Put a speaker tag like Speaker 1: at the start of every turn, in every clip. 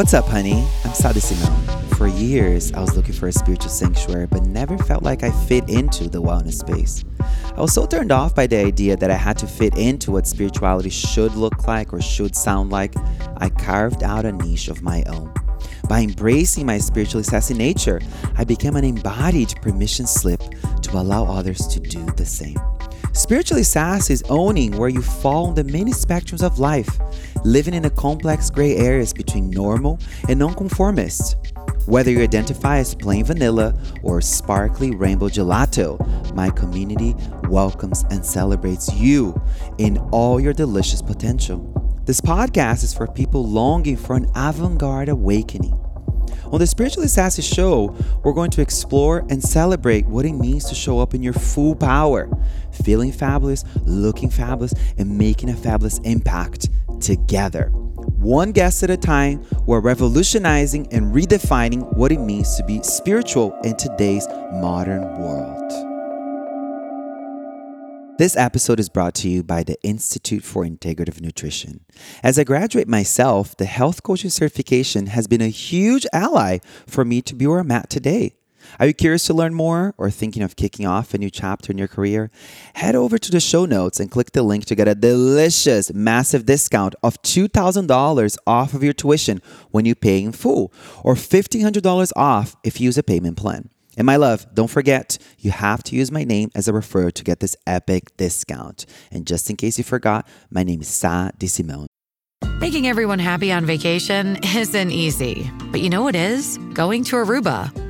Speaker 1: What's up, honey? I'm Sah D'Simone. For years, I was looking for a spiritual sanctuary, but never felt like I fit into the wellness space. I was so turned off by the idea that I had to fit into what spirituality should look like or should sound like, I carved out a niche of my own. By embracing my spiritually sassy nature, I became an embodied permission slip to allow others to do the same. Spiritually sassy is owning where you fall on the many spectrums of life, living in the complex gray areas between normal and nonconformist. Whether you identify as plain vanilla or sparkly rainbow gelato, my community welcomes and celebrates you in all your delicious potential. This podcast is for people longing for an avant garde awakening. On the Spiritually Sassy Show, we're going to explore and celebrate what it means to show up in your full power, feeling fabulous, looking fabulous, and making a fabulous impact together. One guest at a time, we're revolutionizing and redefining what it means to be spiritual in today's modern world. This episode is brought to you by the Institute for Integrative Nutrition. As I graduate myself, the health coaching certification has been a huge ally for me to be where I'm at today. Are you curious to learn more or thinking of kicking off a new chapter in your career? Head over to the show notes and click the link to get a delicious, massive discount of $2,000 off of your tuition when you pay in full, or $1,500 off if you use a payment plan. And my love, don't forget, you have to use my name as a referral to get this epic discount. And just in case you forgot, my name is Sah D'Simone.
Speaker 2: Making everyone happy on vacation isn't easy, but you know what is? Going to Aruba.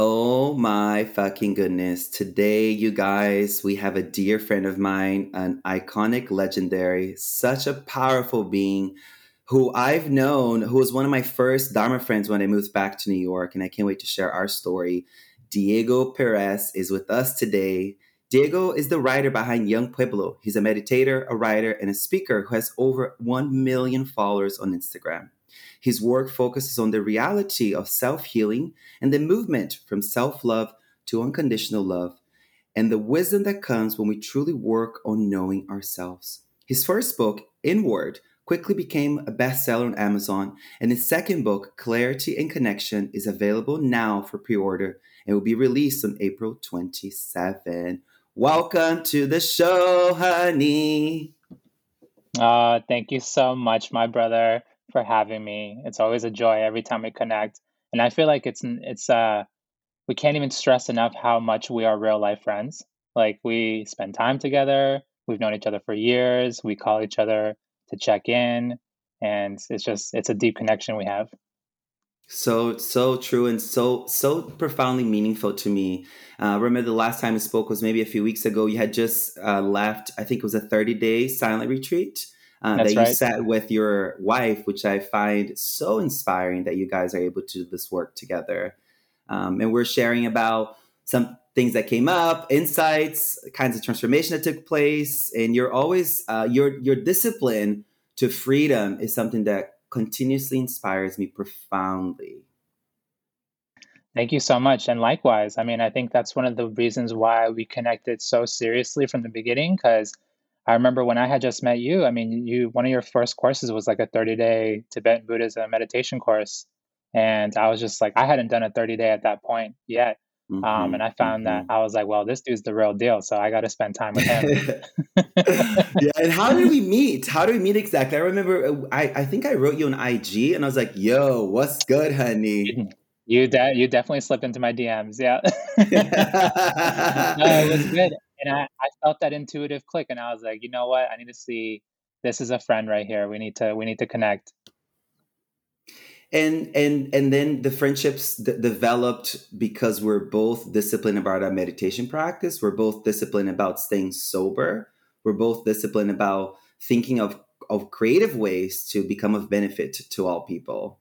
Speaker 1: Oh my fucking goodness. Today, you guys, we have a dear friend of mine, an iconic legendary, such a powerful being who I've known, who was one of my first Dharma friends when I moved back to New York. And I can't wait to share our story. Diego Perez is with us today. Diego is the writer behind Yung Pueblo. He's a meditator, a writer, and a speaker who has over 1 million followers on Instagram. His work focuses on the reality of self healing and the movement from self love to unconditional love, and the wisdom that comes when we truly work on knowing ourselves. His first book, Inward, quickly became a bestseller on Amazon, and his second book, Clarity and Connection, is available now for pre order and will be released on April 27. Welcome to the show, honey.
Speaker 3: Uh, thank you so much, my brother, for having me. It's always a joy every time we connect, and I feel like it's it's uh we can't even stress enough how much we are real life friends. Like we spend time together. We've known each other for years. We call each other to check in, and it's just it's a deep connection we have.
Speaker 1: So so true and so so profoundly meaningful to me. Uh, remember the last time we spoke was maybe a few weeks ago. You had just uh, left. I think it was a thirty day silent retreat uh, that you sat with your wife, which I find so inspiring that you guys are able to do this work together. Um, and we're sharing about some things that came up, insights, kinds of transformation that took place, and you're always uh, your your discipline to freedom is something that continuously inspires me profoundly.
Speaker 3: Thank you so much. And likewise, I mean, I think that's one of the reasons why we connected so seriously from the beginning. Because I remember when I had just met you, I mean, you one of your first courses was like a 30 day Tibetan Buddhism meditation course. And I was just like, I hadn't done a 30 day at that point yet. Mm-hmm, um, and I found mm-hmm. that I was like, well, this dude's the real deal. So I got to spend time with him.
Speaker 1: yeah. And how did we meet? How did we meet exactly? I remember uh, I, I think I wrote you an IG and I was like, yo, what's good, honey?
Speaker 3: You, de- you definitely slipped into my DMs. Yeah. no, it was good. And I, I felt that intuitive click and I was like, you know what? I need to see this is a friend right here. We need to, we need to connect
Speaker 1: and and and then the friendships d- developed because we're both disciplined about our meditation practice we're both disciplined about staying sober we're both disciplined about thinking of of creative ways to become of benefit to all people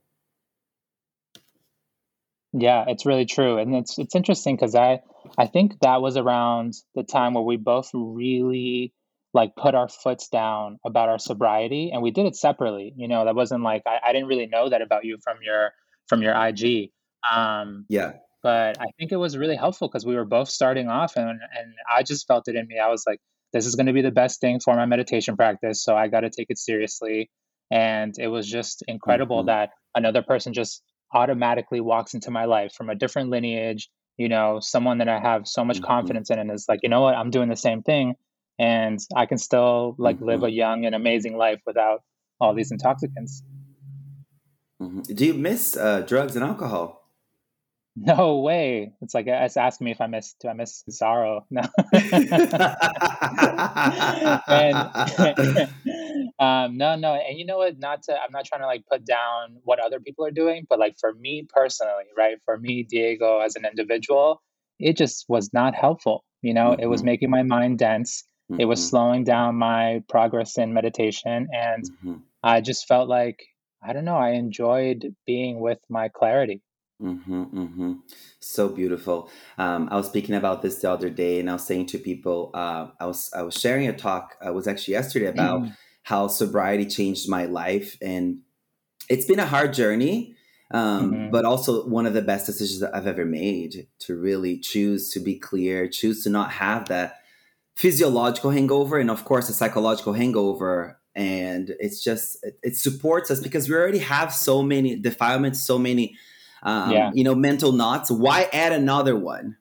Speaker 3: yeah it's really true and it's it's interesting because i i think that was around the time where we both really like put our foots down about our sobriety and we did it separately you know that wasn't like i, I didn't really know that about you from your from your ig um
Speaker 1: yeah
Speaker 3: but i think it was really helpful because we were both starting off and and i just felt it in me i was like this is going to be the best thing for my meditation practice so i got to take it seriously and it was just incredible mm-hmm. that another person just automatically walks into my life from a different lineage you know someone that i have so much mm-hmm. confidence in and is like you know what i'm doing the same thing and I can still like mm-hmm. live a young and amazing life without all these intoxicants.
Speaker 1: Mm-hmm. Do you miss uh, drugs and alcohol?
Speaker 3: No way. It's like it's asking me if I miss do I miss sorrow? No. and, um, no, no. And you know what? Not to I'm not trying to like put down what other people are doing, but like for me personally, right? For me, Diego as an individual, it just was not helpful. You know, mm-hmm. it was mm-hmm. making my mind dense. Mm-hmm. It was mm-hmm. slowing down my progress in meditation. And mm-hmm. I just felt like, I don't know, I enjoyed being with my clarity.
Speaker 1: Mm-hmm, mm-hmm. So beautiful. Um, I was speaking about this the other day, and I was saying to people, uh, I was I was sharing a talk. Uh, was actually yesterday about mm. How sobriety changed my life, and it's been a hard journey, um, mm-hmm. but also one of the best decisions that I've ever made to really choose to be clear, choose to not have that physiological hangover and of course a psychological hangover. And it's just it, supports us because we already have so many defilements so many um, yeah. you know mental knots. Why add another one?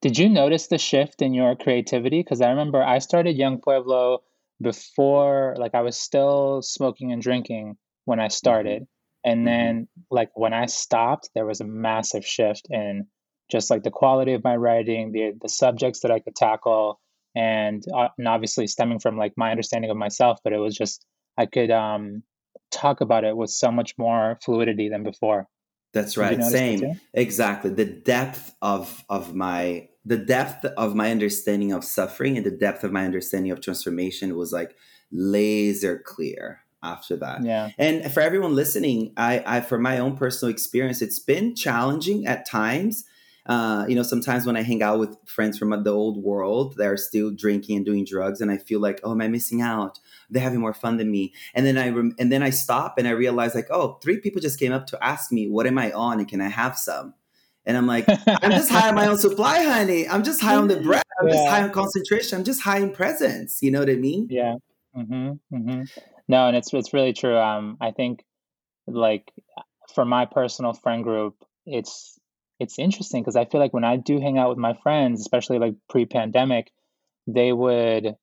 Speaker 3: Did you notice the shift in your creativity? Because i remember i started Yung Pueblo before like i was still smoking and drinking when i started. Mm-hmm. and mm-hmm. then like when i stopped there was a massive shift in just like the quality of my writing the the subjects that i could tackle and, uh, and obviously stemming from like my understanding of myself but it was just i could um talk about it with so much more fluidity than before.
Speaker 1: That's right. same. that exactly. The depth of of my the depth of my understanding of suffering and the depth of my understanding of transformation was like laser clear after that
Speaker 3: yeah
Speaker 1: and for everyone listening i i for my own personal experience it's been challenging at times uh, you know, sometimes when I hang out with friends from the old world, they're still drinking and doing drugs, and I feel like, oh, am I missing out? They're having more fun than me. And then I rem- and then I stop and I realize like, oh, three people just came up to ask me, what am I on, and can I have some? And I'm like, I'm just high on my own supply, honey. I'm just high on the breath. I'm yeah. just high on concentration. I'm just high in presence. You know what I mean?
Speaker 3: Yeah. Mm-hmm, mm-hmm. No, and it's it's really true. Um, I think like for my personal friend group, it's it's interesting because I feel like when I do hang out with my friends, especially like pre-pandemic, they would,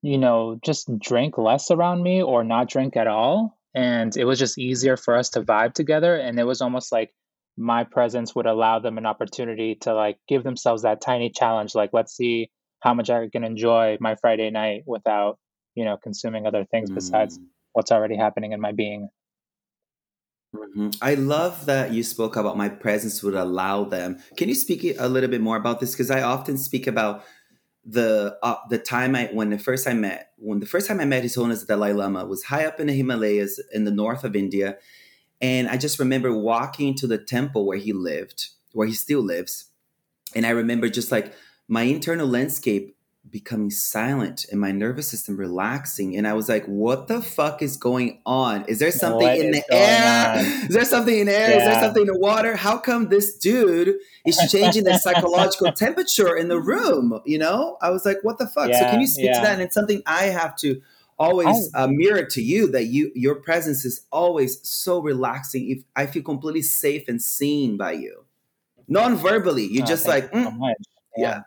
Speaker 3: you know, just drink less around me or not drink at all. And it was just easier for us to vibe together. And it was almost like my presence would allow them an opportunity to like give themselves that tiny challenge. Like, let's see how much I can enjoy my Friday night without, you know, consuming other things mm. besides what's already happening in my being.
Speaker 1: Mm-hmm. I love that you spoke about my presence would allow them. Can you speak a little bit more about this? Because I often speak about the uh, the time I when the first I met when the first time I met His Holiness the Dalai Lama was high up in the Himalayas in the north of India, and I just remember walking to the temple where he lived, where he still lives, and I remember just like my internal landscape becoming silent and my nervous system relaxing. And i was like what the fuck is going on? Is there something what in the air? on? is there something in the air? Yeah. is there something in the water? How come this dude is changing the psychological temperature in the room? You know? I was like what the fuck? Yeah, so can you speak yeah. to that? and it's something i have to always a mirror to you that you your presence is always so relaxing. If I feel completely safe and seen by you, non-verbally, you oh, just like mm, so yeah.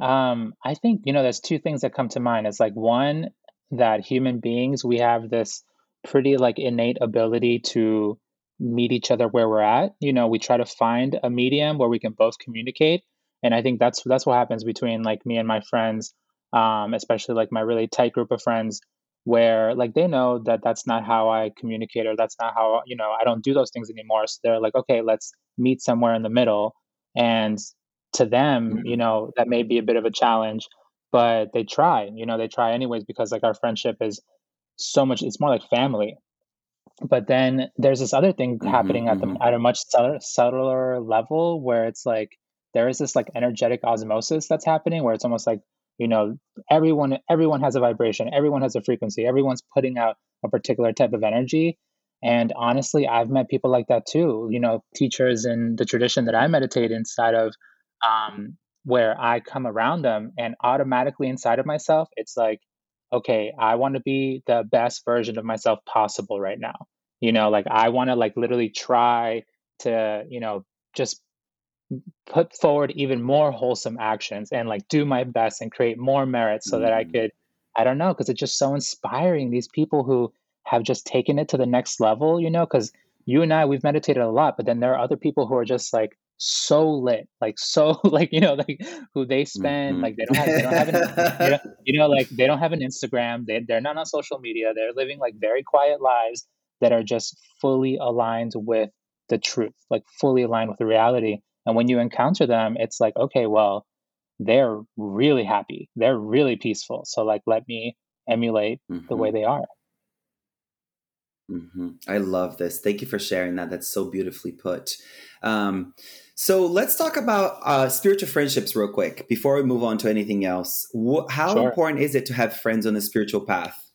Speaker 3: yeah. Um, I think you know there's two things that come to mind. It's like one that human beings we have this pretty like innate ability to meet each other where we're at. You know, we try to find a medium where we can both communicate, and I think that's that's what happens between like me and my friends um, especially like my really tight group of friends where like they know that that's not how I communicate or that's not how you know I don't do those things anymore. So they're like, okay, let's meet somewhere in the middle. And to them, mm-hmm. you know, that may be a bit of a challenge, but they try. You know, they try anyways because like our friendship is so much. It's more like family. But then there's this other thing mm-hmm, happening at the mm-hmm. at a much subtler, subtler level where it's like there is this like energetic osmosis that's happening where it's almost like you know everyone everyone has a vibration. Everyone has a frequency. Everyone's putting out a particular type of energy. And honestly i've met people like that too you know teachers in the tradition that i meditate inside of um, where i come around them. And automatically inside of myself it's like okay i want to be the best version of myself possible right now. You know like i want to like literally try to you know just put forward even more wholesome actions and like do my best and create more merit so mm-hmm. that I mm. could, I don't know, because it's just so inspiring. These people who have just taken it to the next level, you know, because you and I, we've meditated a lot, but then there are other people who are just like so lit, like so like, you know, like who they spend, mm-hmm. like they don't have, they don't have an, you, know, you know, like they don't have an Instagram. They, they're not on social media. They're living like very quiet lives that are just fully aligned with the truth, like fully aligned with the reality. And when you encounter them, it's like, okay, well, they're really happy. They're really peaceful. So, like, let me emulate mm-hmm. the way mm-hmm. they are.
Speaker 1: Mm-hmm. I love this. Thank you for sharing that. That's so beautifully put. Um, so let's talk about uh, spiritual friendships real quick before we move on to anything else. Wh- how sure. important is it to have friends on the spiritual path?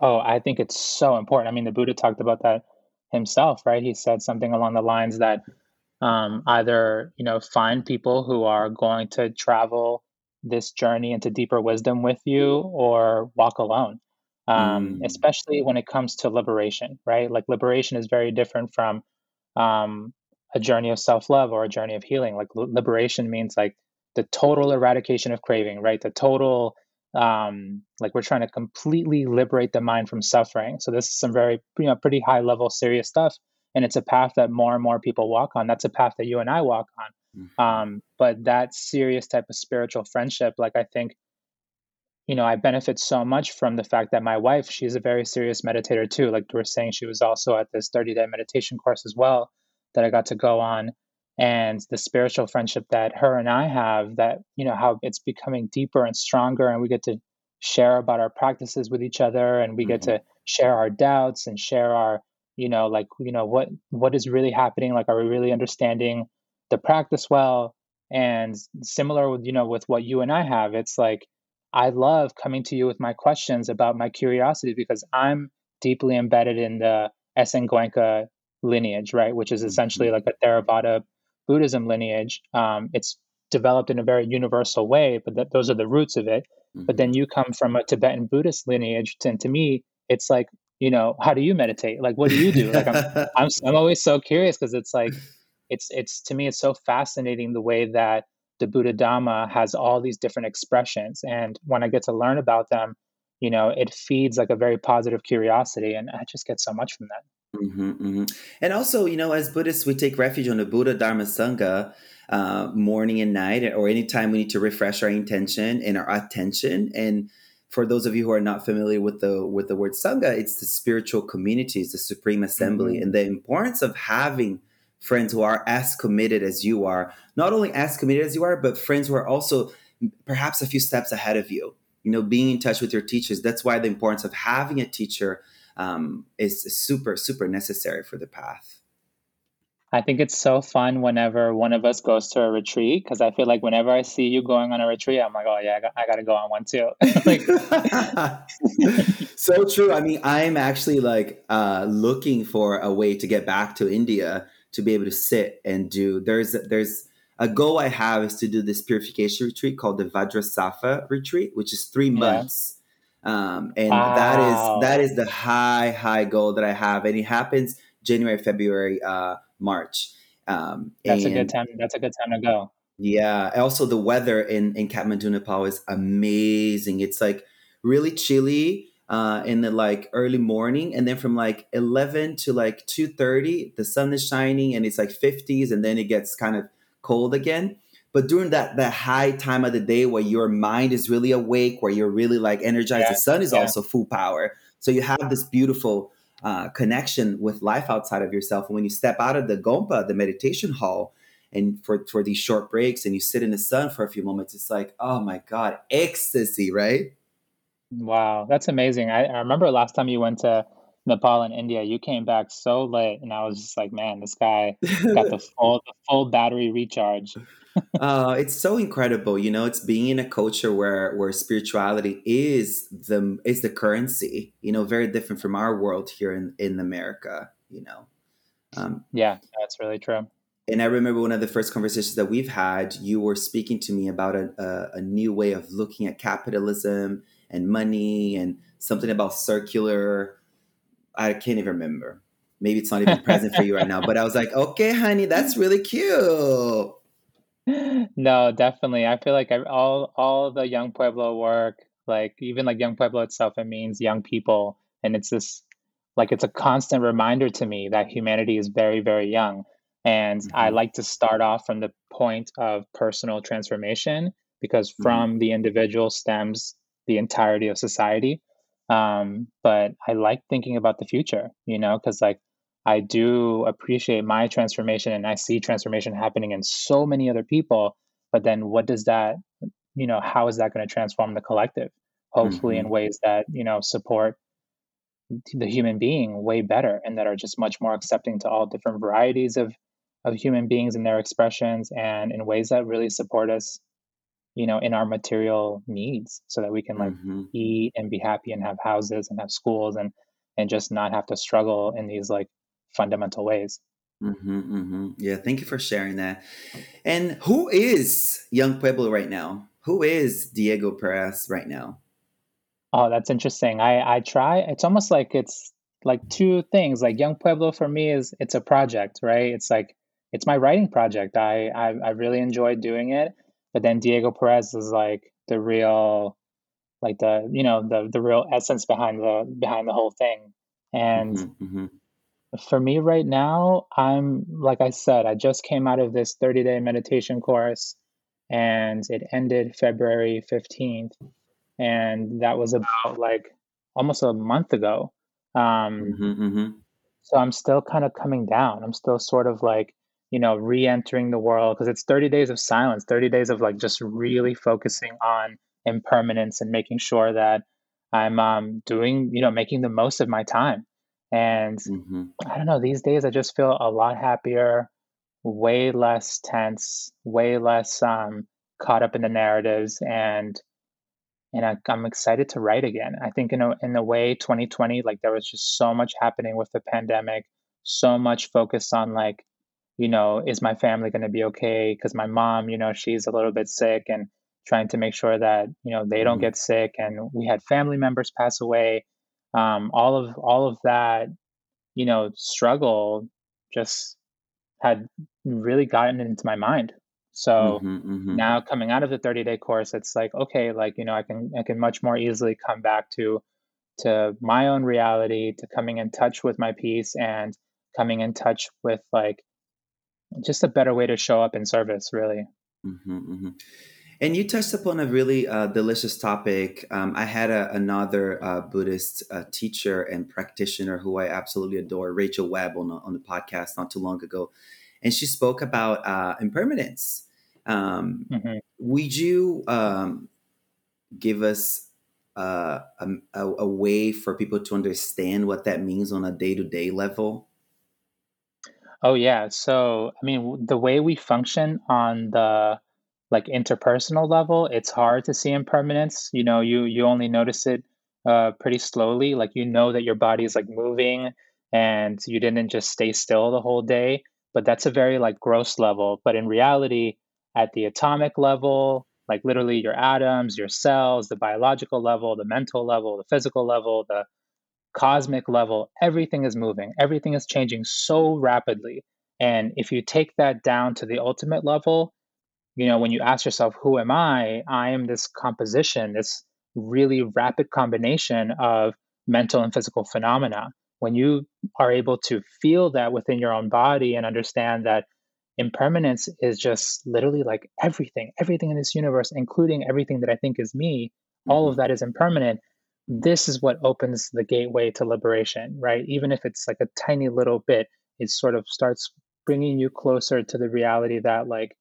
Speaker 3: Oh, I think it's so important. I mean, the Buddha talked about that himself, right? He said something along the lines that um, either you know find people who are going to travel this journey into deeper wisdom with you or walk alone um, mm. especially when it comes to liberation right? Like liberation is very different from um, a journey of self-love or a journey of healing. Like liberation means like the total eradication of craving right? The total um, like we're trying to completely liberate the mind from suffering. So this is some very you know pretty high level serious stuff and it's a path that more and more people walk on that's a path that you and i walk on mm-hmm. um, but that serious type of spiritual friendship like i think you know i benefit so much from the fact that my wife she's a very serious meditator too like we are saying she was also at this 30 day meditation course as well that i got to go on and the spiritual friendship that her and i have that you know how it's becoming deeper and stronger and we get to share about our practices with each other and we mm-hmm. get to share our doubts and share our you know like you know what what is really happening? Like are we really understanding the practice well? And similar with you know with what you and i have it's like i love coming to you with my questions about my curiosity because i'm deeply embedded in the S. N. Goenka lineage right? Which is essentially mm-hmm. like a theravada buddhism lineage. Um, it's developed in a very universal way but that, those are the roots of it. Mm-hmm. but then you come from a tibetan buddhist lineage and to me it's like you know how do you meditate? Like what do you do? Like i'm i'm, I'm always so curious because it's like it's it's to me it's so fascinating the way that the buddha dhamma has all these different expressions and when i get to learn about them you know it feeds like a very positive curiosity and i just get so much from that.
Speaker 1: Mm-hmm, mm-hmm. and also you know as buddhists we take refuge on the buddha dharma sangha uh, morning and night or anytime we need to refresh our intention and our attention and for those of you who are not familiar with the with the word sangha, it's the spiritual communities, the supreme assembly, mm-hmm. and the importance of having friends who are as committed as you are. Not only as committed as you are, but friends who are also perhaps a few steps ahead of you. You know, being in touch with your teachers. That's why the importance of having a teacher um, is super super necessary for the path.
Speaker 3: I think it's so fun whenever one of us goes to a retreat because I feel like whenever I see you going on a retreat, I'm like, oh yeah, I got, I got to go on one too. like,
Speaker 1: so true. I mean, I'm actually like uh, looking for a way to get back to India to be able to sit and do. There's there's a goal I have is to do this purification retreat called the Vajrasattva retreat, which is three months. Um, and wow. that is that is the high high goal that I have, and it happens January, February, uh, March.
Speaker 3: Um, that's a good time. That's a good time to go.
Speaker 1: Yeah. Also, the weather in in Kathmandu, Nepal is amazing. It's like really chilly uh, in the like early morning, and then from like eleven to like two thirty, the sun is shining and it's like fifties, and then it gets kind of cold again. But during that that high time of the day where your mind is really awake, where you're really like energized, yeah, the sun is yeah. also full power. So you have this beautiful uh, connection with life outside of yourself. And when you step out of the gompa, the meditation hall, and for for these short breaks, and you sit in the sun for a few moments, it's like, oh my god, ecstasy, right?
Speaker 3: Wow, that's amazing. I, I remember last time you went to Nepal and India, you came back so late, and I was just like, man, this guy got the full the full battery recharge.
Speaker 1: Uh, it's so incredible, you know. It's being in a culture where where spirituality is the is the currency, you know, very different from our world here in in America, you know.
Speaker 3: Um, yeah, that's really true.
Speaker 1: And I remember one of the first conversations that we've had, you were speaking to me about a, a, a new way of looking at capitalism and money and something about circular. I can't even remember. Maybe it's not even present for you right now. But I was like, okay, honey, that's really cute.
Speaker 3: No, definitely. I feel like I, all all the Yung Pueblo work, like even like Yung Pueblo itself, it means young people, and it's this like it's a constant reminder to me that humanity is very very young, and mm-hmm. I like to start off from the point of personal transformation because mm-hmm. from mm-hmm. the individual stems the entirety of society. Um, but I like thinking about the future, you know, because like I do appreciate my transformation and I see transformation happening in so many other people. But then what does that, you know, how is that going to transform the collective? Hopefully mm-hmm. in ways that, you know, support the human being way better and that are just much more accepting to all different varieties of, of human beings and their expressions and in ways that really support us you know in our material needs so that we can like mm-hmm. eat and be happy and have houses and have schools and and just not have to struggle in these like fundamental ways.
Speaker 1: Mm-hmm, mm-hmm. yeah thank you for sharing that. And who is Yung Pueblo right now? Who is diego perez right now?
Speaker 3: Oh that's interesting. I i try it's almost like it's like two things. Like Yung Pueblo for me is it's a project right? It's like it's my writing project. I i, I really enjoy doing it but then Diego Perez is like the real, like the you know the the real essence behind the behind the whole thing. And mm-hmm, mm-hmm. For me right now, I'm like I said, I just came out of this 30 day meditation course, and it ended February 15th, and that was about like almost a month ago. Um, mm-hmm, mm-hmm. so I'm still kind of coming down. I'm still sort of like you know, re-entering the world because it's 30 days of silence, 30 days of like just really focusing on impermanence and making sure that I'm um, doing, you know, making the most of my time. And mm-hmm. I don't know, these days I just feel a lot happier, way less tense, way less um, caught up in the narratives, and and I, am excited to write again. I think in a in a way, 2020, like there was just so much happening with the pandemic, so much focus on like you know, is my family going to be okay? Because my mom, you know, she's a little bit sick and trying to make sure that, you know, they don't mm-hmm. get sick. And we had family members pass away. Um, all of all of that, you know, struggle just had really gotten into my mind. So mm-hmm, mm-hmm. now coming out of the 30 day course, it's like, okay, like, you know, I can I can much more easily come back to to my own reality, to coming in touch with my peace and coming in touch with like just a better way to show up in service, really. Mm-hmm,
Speaker 1: mm-hmm. And you touched upon a really uh, delicious topic. Um, I had a, another uh, Buddhist uh, teacher and practitioner who I absolutely adore, Rachel Webb, on, on the podcast not too long ago. And she spoke about uh, impermanence. Um, mm-hmm. Would you um, give us uh, a, a way for people to understand what that means on a day to day level?
Speaker 3: Oh yeah. So, I mean, the way we function on the like interpersonal level, it's hard to see impermanence. You know, you you only notice it uh, pretty slowly. Like you know that your body is like moving, and you didn't just stay still the whole day. But that's a very like gross level. But in reality, at the atomic level, like literally your atoms, your cells, the biological level, the mental level, the physical level, the cosmic level, everything is moving. Everything is changing so rapidly. And if you take that down to the ultimate level, you know, when you ask yourself, who am I? I am this composition, this really rapid combination of mental and physical phenomena. When you are able to feel that within your own body and understand that impermanence is just literally like everything, everything in this universe, including everything that I think is me, all of mm-hmm. that is impermanent. This is what opens the gateway to liberation, right? Even if it's like a tiny little bit, it sort of starts bringing you closer to the reality that, like,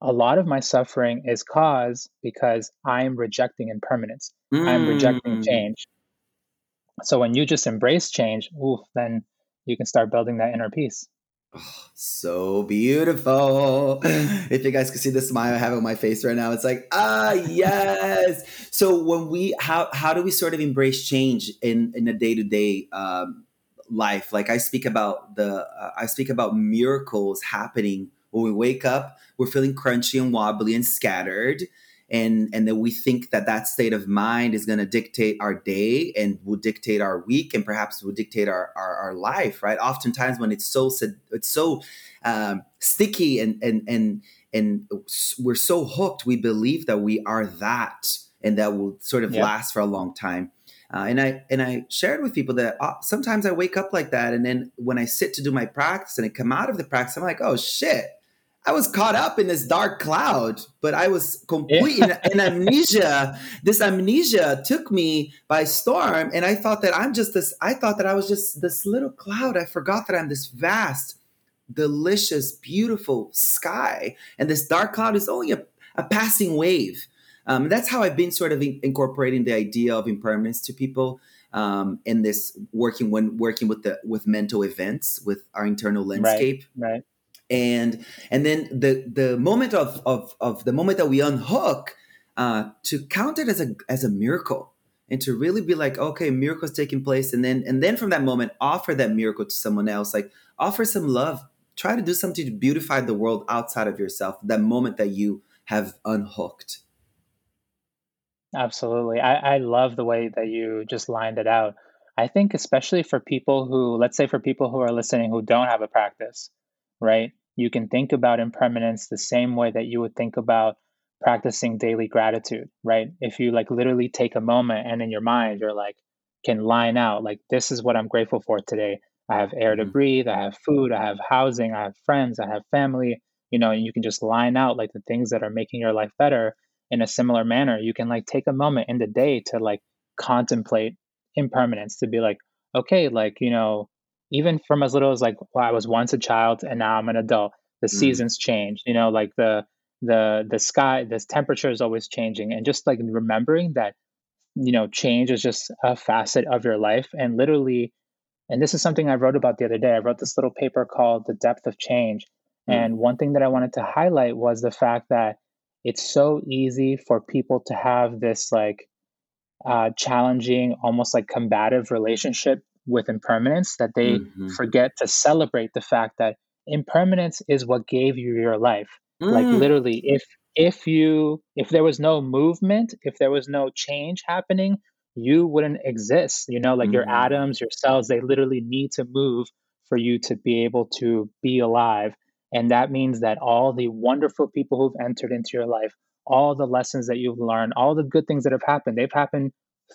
Speaker 3: a lot of my suffering is caused because I'm rejecting impermanence. Mm. I'm rejecting change. So when you just embrace change, oof, then you can start building that inner peace.
Speaker 1: Oh, so beautiful. If you guys could see the smile I have on my face right now, it's like, ah, yes. so when we, how, how do we sort of embrace change in, in a day-to-day um, life? Like I speak about the, uh, I speak about miracles happening when we wake up, we're feeling crunchy and wobbly and scattered and and then we think that that state of mind is going to dictate our day and will dictate our week and perhaps will dictate our, our, our life right? Oftentimes when it's so it's so um, sticky and and and and we're so hooked we believe that we are that and that will sort of yeah. last for a long time. Uh, and I and I shared with people that uh, sometimes I wake up like that, and then when I sit to do my practice and I come out of the practice, I'm like, oh shit, I was caught up in this dark cloud, but I was complete in, in, amnesia. This amnesia took me by storm, and I thought that I'm just this. I thought that I was just this little cloud. I forgot that I'm this vast, delicious, beautiful sky, and this dark cloud is only a, a passing wave. Um, that's how I've been sort of in, incorporating the idea of impermanence to people um, in this working when working with the with mental events with our internal landscape.
Speaker 3: Right. right
Speaker 1: and and then the the moment of of, of the moment that we unhook uh, to count it as a as a miracle and to really be like okay miracles taking place. And then and then from that moment offer that miracle to someone else. Like offer some love. Try to do something to beautify the world outside of yourself that moment that you have unhooked.
Speaker 3: Absolutely. I, I love the way that you just lined it out. I think especially for people who let's say for people who are listening who don't have a practice right you can think about impermanence the same way that you would think about practicing daily gratitude, right? If you like literally take a moment and in your mind you're like can line out like this is what I'm grateful for today. I have air to mm-hmm. breathe, I have food, I have housing, I have friends, I have family, you know, and you can just line out like the things that are making your life better in a similar manner. You can like take a moment in the day to like contemplate impermanence to be like, okay, like, you know, even from as little as like well, I was once a child and now I'm an adult. The mm. seasons change, you know, like the the the sky, the temperature is always changing, and just like remembering that, you know, change is just a facet of your life, and literally, and this is something I wrote about the other day. I wrote this little paper called "The Depth of Change," mm. and one thing that I wanted to highlight was the fact that it's so easy for people to have this like uh, challenging, almost like combative relationship with impermanence that they mm-hmm. forget to celebrate the fact that impermanence is what gave you your life mm. like literally if if you if there was no movement if there was no change happening you wouldn't exist you know like mm. your mm-hmm. atoms your cells they literally need to move for you to be able to be alive and that means that all the wonderful people who've entered into your life all the lessons that you've learned all the good things that have happened they've happened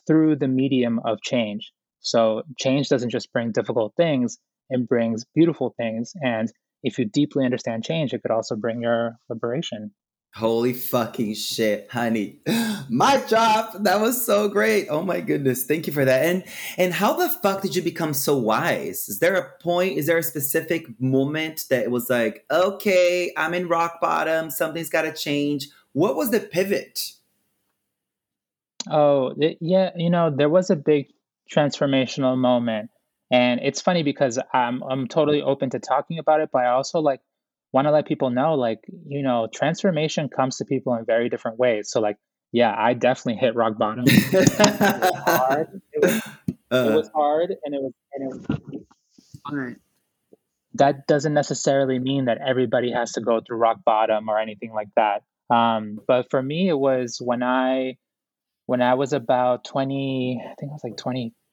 Speaker 3: through the medium of change so change doesn't just bring difficult things, it brings beautiful things. And if you deeply understand change, it could also bring your liberation.
Speaker 1: Holy fucking shit, honey. My job. That was so great. Oh my goodness. Thank you for that. And and how the fuck did you become so wise? Is there a point, is there a specific moment that it was like, okay, I'm in rock bottom, something's gotta change? What was the pivot?
Speaker 3: Oh, it, yeah, you know, there was a big transformational moment. And it's funny because I'm I'm totally open to talking about it, but I also like want to let people know like, you know, transformation comes to people in very different ways. So like, yeah, I definitely hit rock bottom. it was hard. It was, uh, it was hard and it was and it was that doesn't necessarily mean that everybody has to go through rock bottom or anything like that. Um, but for me, it was when I when I was about 20, I think I was like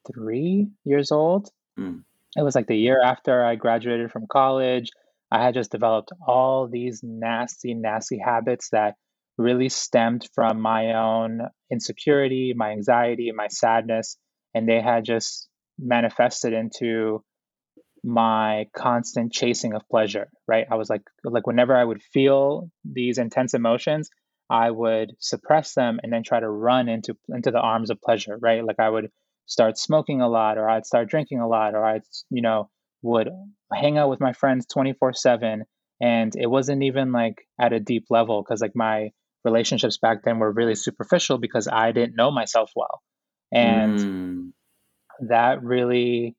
Speaker 3: 23 years old. Mm. It was like the year after I graduated from college. I had just developed all these nasty, nasty habits that really stemmed from my own insecurity, my anxiety, my sadness, and they had just manifested into my constant chasing of pleasure, right? I was like like whenever I would feel these intense emotions, I would suppress them and then try to run into into the arms of pleasure, right? Like I would start smoking a lot or I'd start drinking a lot or I'd, you know, would hang out with my friends 24/7 and it wasn't even like at a deep level cuz like my relationships back then were really superficial because I didn't know myself well. And mm. that really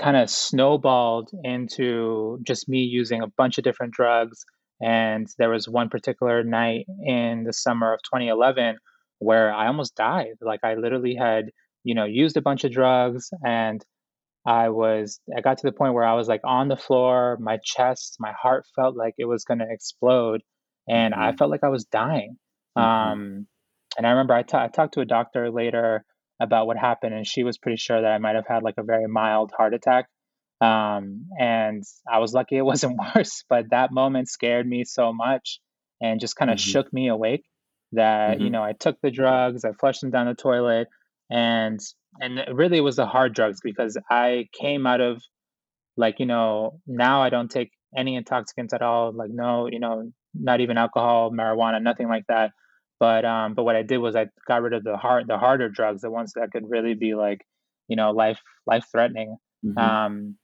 Speaker 3: kind of snowballed into just me using a bunch of different drugs. And there was one particular night in the summer of 2011 where I almost died. Like I literally had, you know, used a bunch of drugs and I was, I got to the point where I was like on the floor, my chest, my heart felt like it was going to explode. And mm-hmm. I felt like I was dying. Mm-hmm. Um, and I remember I, t- I talked to a doctor later about what happened, and she was pretty sure that I might have had like a very mild heart attack. Um, and I was lucky it wasn't worse, but that moment scared me so much and just kind of mm-hmm. shook me awake that mm-hmm. you know I took the drugs, I flushed them down the toilet, and and it really it was the hard drugs because I came out of like you know now I don't take any intoxicants at all, like no you know not even alcohol, marijuana, nothing like that. But um, but what I did was I got rid of the hard the harder drugs, the ones that could really be like, you know, life life threatening. Mm-hmm. Um,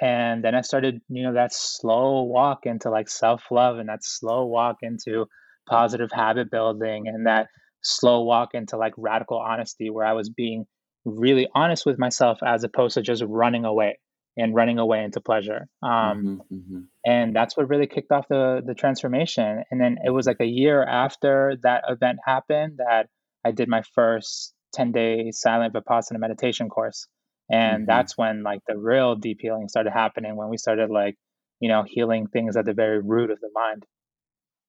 Speaker 3: and then I started, you know, that slow walk into like self love and that slow walk into positive habit building and that slow walk into like radical honesty where I was being really honest with myself as opposed to just running away and running away into pleasure. Um, mm-hmm, mm-hmm. And that's what really kicked off the the transformation. And then it was like a year after that event happened that I did my first 10 day silent vipassana meditation course. And mm-hmm. that's when like the real deep healing started happening when we started like, you know, healing things at the very root of the mind.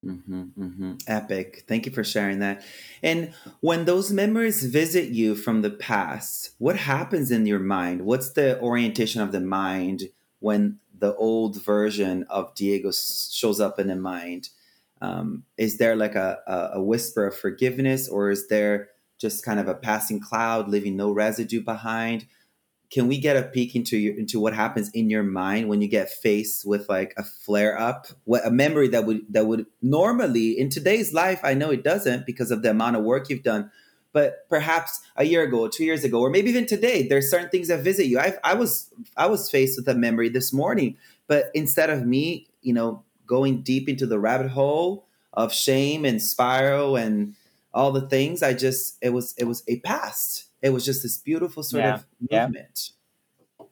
Speaker 1: Mm-hmm, mm-hmm. Epic. Thank you for sharing that. And when those memories visit you from the past, what happens in your mind? What's the orientation of the mind when the old version of Diego shows up in the mind? Um, is there like a, a, a whisper of forgiveness, or is there just kind of a passing cloud, leaving no residue behind? Can we get a peek into your into what happens in your mind when you get faced with like a flare up? What a memory that would that would normally in today's life i know it doesn't because of the amount of work you've done but perhaps a year ago two years ago or maybe even today there's certain things that visit you. I i was i was faced with a memory this morning but instead of me you know going deep into the rabbit hole of shame and spiral and all the things i just it was it was a past it was just this beautiful sort yeah, of movement.
Speaker 3: Yeah.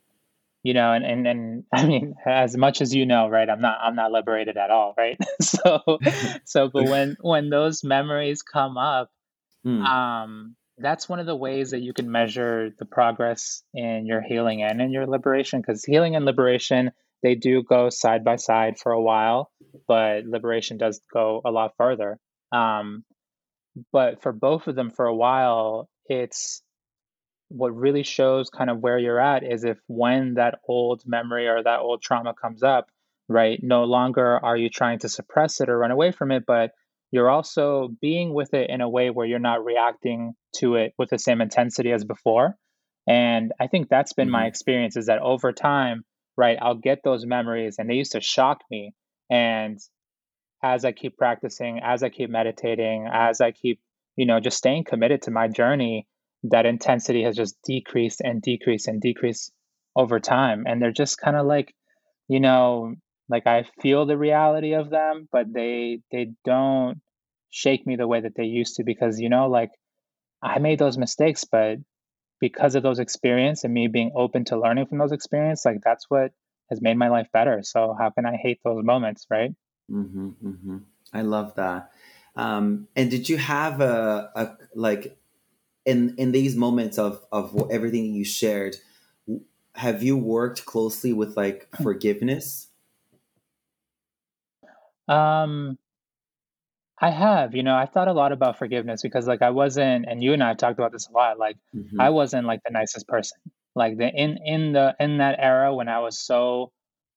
Speaker 3: You know, and, and and I mean, as much as you know, right? I'm not I'm not liberated at all, right? so so but when when those memories come up, mm. um, that's one of the ways that you can measure the progress in your healing and in your liberation because healing and liberation they do go side by side for a while but liberation does go a lot further um, but for both of them for a while it's what really shows kind of where you're at is if when that old memory or that old trauma comes up, right, no longer are you trying to suppress it or run away from it, but you're also being with it in a way where you're not reacting to it with the same intensity as before. And I think that's been mm-hmm. my experience is that over time, right, I'll get those memories and they used to shock me. And as I keep practicing, as I keep meditating, as I keep, you know, just staying committed to my journey, that intensity has just decreased and decreased and decreased over time. And they're just kind of like you know like i feel the reality of them but they they don't shake me the way that they used to because you know like i made those mistakes but because of those experience and me being open to learning from those experience like that's what has made my life better. So how can i hate those moments right?
Speaker 1: Mm-hmm, mm-hmm. i love that. Um, and did you have a, a like in in these moments of of everything you shared have you worked closely with like forgiveness
Speaker 3: um I have, you know, I've thought a lot about forgiveness because like I wasn't and you and I have talked about this a lot, like
Speaker 1: Mm-hmm.
Speaker 3: I wasn't like the nicest person. Like the in in the in that era when I was so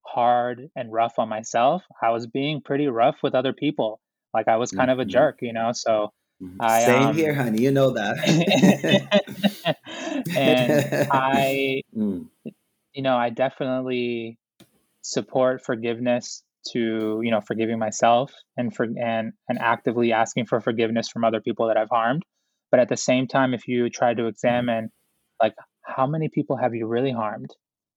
Speaker 3: hard and rough on myself, I was being pretty rough with other people. Like I was kind of a
Speaker 1: Mm-hmm.
Speaker 3: jerk, you know. So. I
Speaker 1: Same here,
Speaker 3: um
Speaker 1: honey. You know that.
Speaker 3: and I
Speaker 1: Mm,
Speaker 3: you know, I definitely support forgiveness to, you know, forgiving myself and for and and actively asking for forgiveness from other people that I've harmed. But at the same time, if you try to examine like how many people have you really harmed,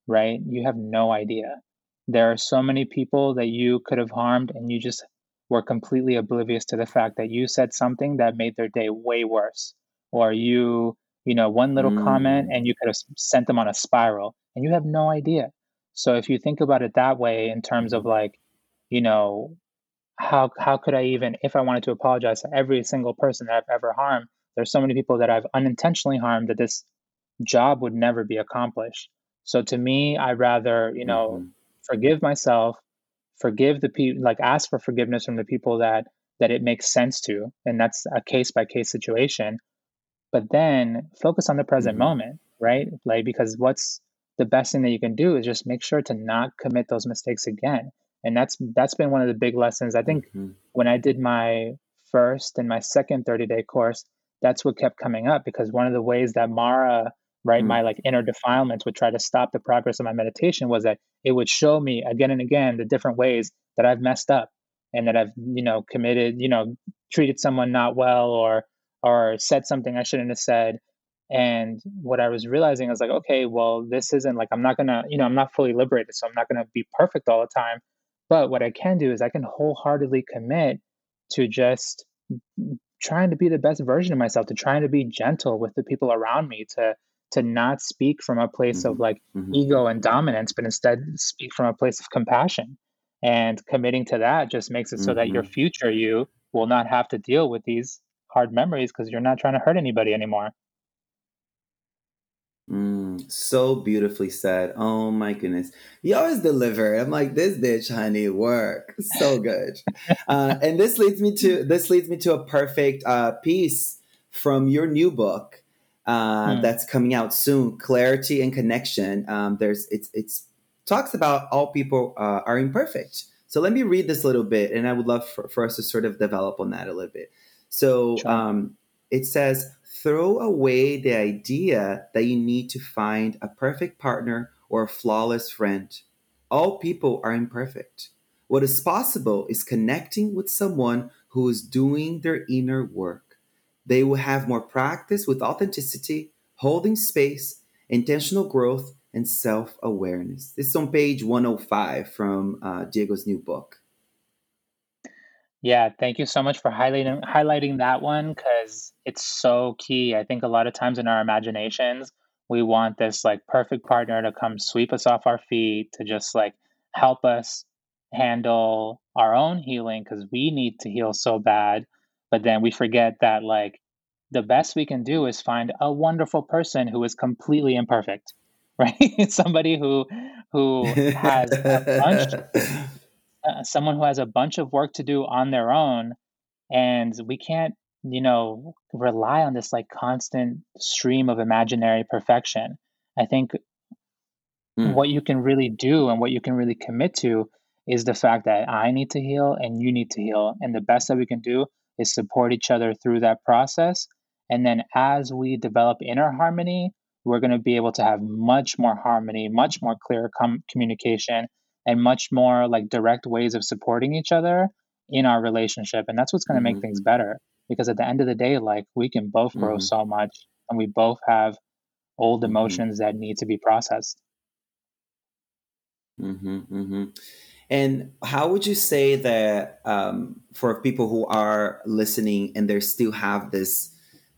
Speaker 3: right? You have no idea. There are so many people that you could have harmed and you just were completely oblivious to the fact that you said something that made their day way worse. Or you, you know, one little comment
Speaker 1: mm,
Speaker 3: and you could have sent them on a spiral and you have no idea. So if you think about it that way in terms of like, you know, how how could I even if I wanted to apologize to every single person that I've ever harmed, there's so many people that I've unintentionally harmed that this job would never be accomplished. So to me, I'd rather, you know,
Speaker 1: mhm,
Speaker 3: forgive myself, forgive the people, like ask for forgiveness from the people that that it makes sense to, and that's a case by case situation. But then focus on the present
Speaker 1: mhm,
Speaker 3: moment, right? Like because what's the best thing that you can do is just make sure to not commit those mistakes again. And that's that's been one of the big lessons. I think
Speaker 1: mhm,
Speaker 3: when I did my first and my second 30 day course, that's what kept coming up because one of the ways that Mara, right,
Speaker 1: mm,
Speaker 3: my like inner defilements would try to stop the progress of my meditation was that it would show me again and again the different ways that I've messed up and that I've, you know, committed, you know, treated someone not well or or said something I shouldn't have said. And what I was realizing I was like, okay, well, this isn't like I'm not gonna, you know, I'm not fully liberated, so I'm not gonna be perfect all the time. But what I can do is I can wholeheartedly commit to just trying to be the best version of myself, to trying to be gentle with the people around me, to to not speak from a place of
Speaker 1: mhm,
Speaker 3: like
Speaker 1: mhm,
Speaker 3: ego and dominance, but instead speak from a place of compassion. And committing to that just makes it so that your
Speaker 1: mhm.
Speaker 3: future you will not have to deal with these hard memories because you're not trying to hurt anybody anymore.
Speaker 1: Mm, so beautifully said. Oh my goodness. You always deliver. I'm like, this bitch, honey, work. So good. Uh, and this leads me to this leads me to a perfect uh, piece from your new book uh,
Speaker 3: Mm,
Speaker 1: that's coming out soon, Clarity and Connection. Um, there's it's it's talks about all people uh, are imperfect. So let me read this a little bit, and I would love for, for us to sort of develop on that a little bit. So
Speaker 3: sure.
Speaker 1: um, it says, throw away the idea that you need to find a perfect partner or a flawless friend. All people are imperfect. What is possible is connecting with someone who is doing their inner work. They will have more practice with authenticity, holding space, intentional growth, and self awareness. This is on page 105 from uh, Diego's new book.
Speaker 3: Yeah, thank you so much for highlighting highlighting that one because it's so key. I think a lot of times in our imaginations, we want this like perfect partner to come sweep us off our feet, to just like help us handle our own healing because we need to heal so bad. But then we forget that like the best we can do is find a wonderful person who is completely imperfect, right? Somebody who who has a bunch uh, someone who has a bunch of work to do on their own and we can't you know rely on this like constant stream of imaginary perfection i think
Speaker 1: Mm,
Speaker 3: what you can really do and what you can really commit to is the fact that i need to heal and you need to heal and the best that we can do is support each other through that process. And then as we develop inner harmony we're going to be able to have much more harmony much more clear com- communication and much more like direct ways of supporting each other in our relationship. And that's what's going to make
Speaker 1: mhm,
Speaker 3: things better because at the end of the day like we can both grow
Speaker 1: mhm,
Speaker 3: so much and we both have old
Speaker 1: mhm,
Speaker 3: emotions that need to be processed.
Speaker 1: Mhm, mhm. And how would you say that um, for people who are listening and they still have this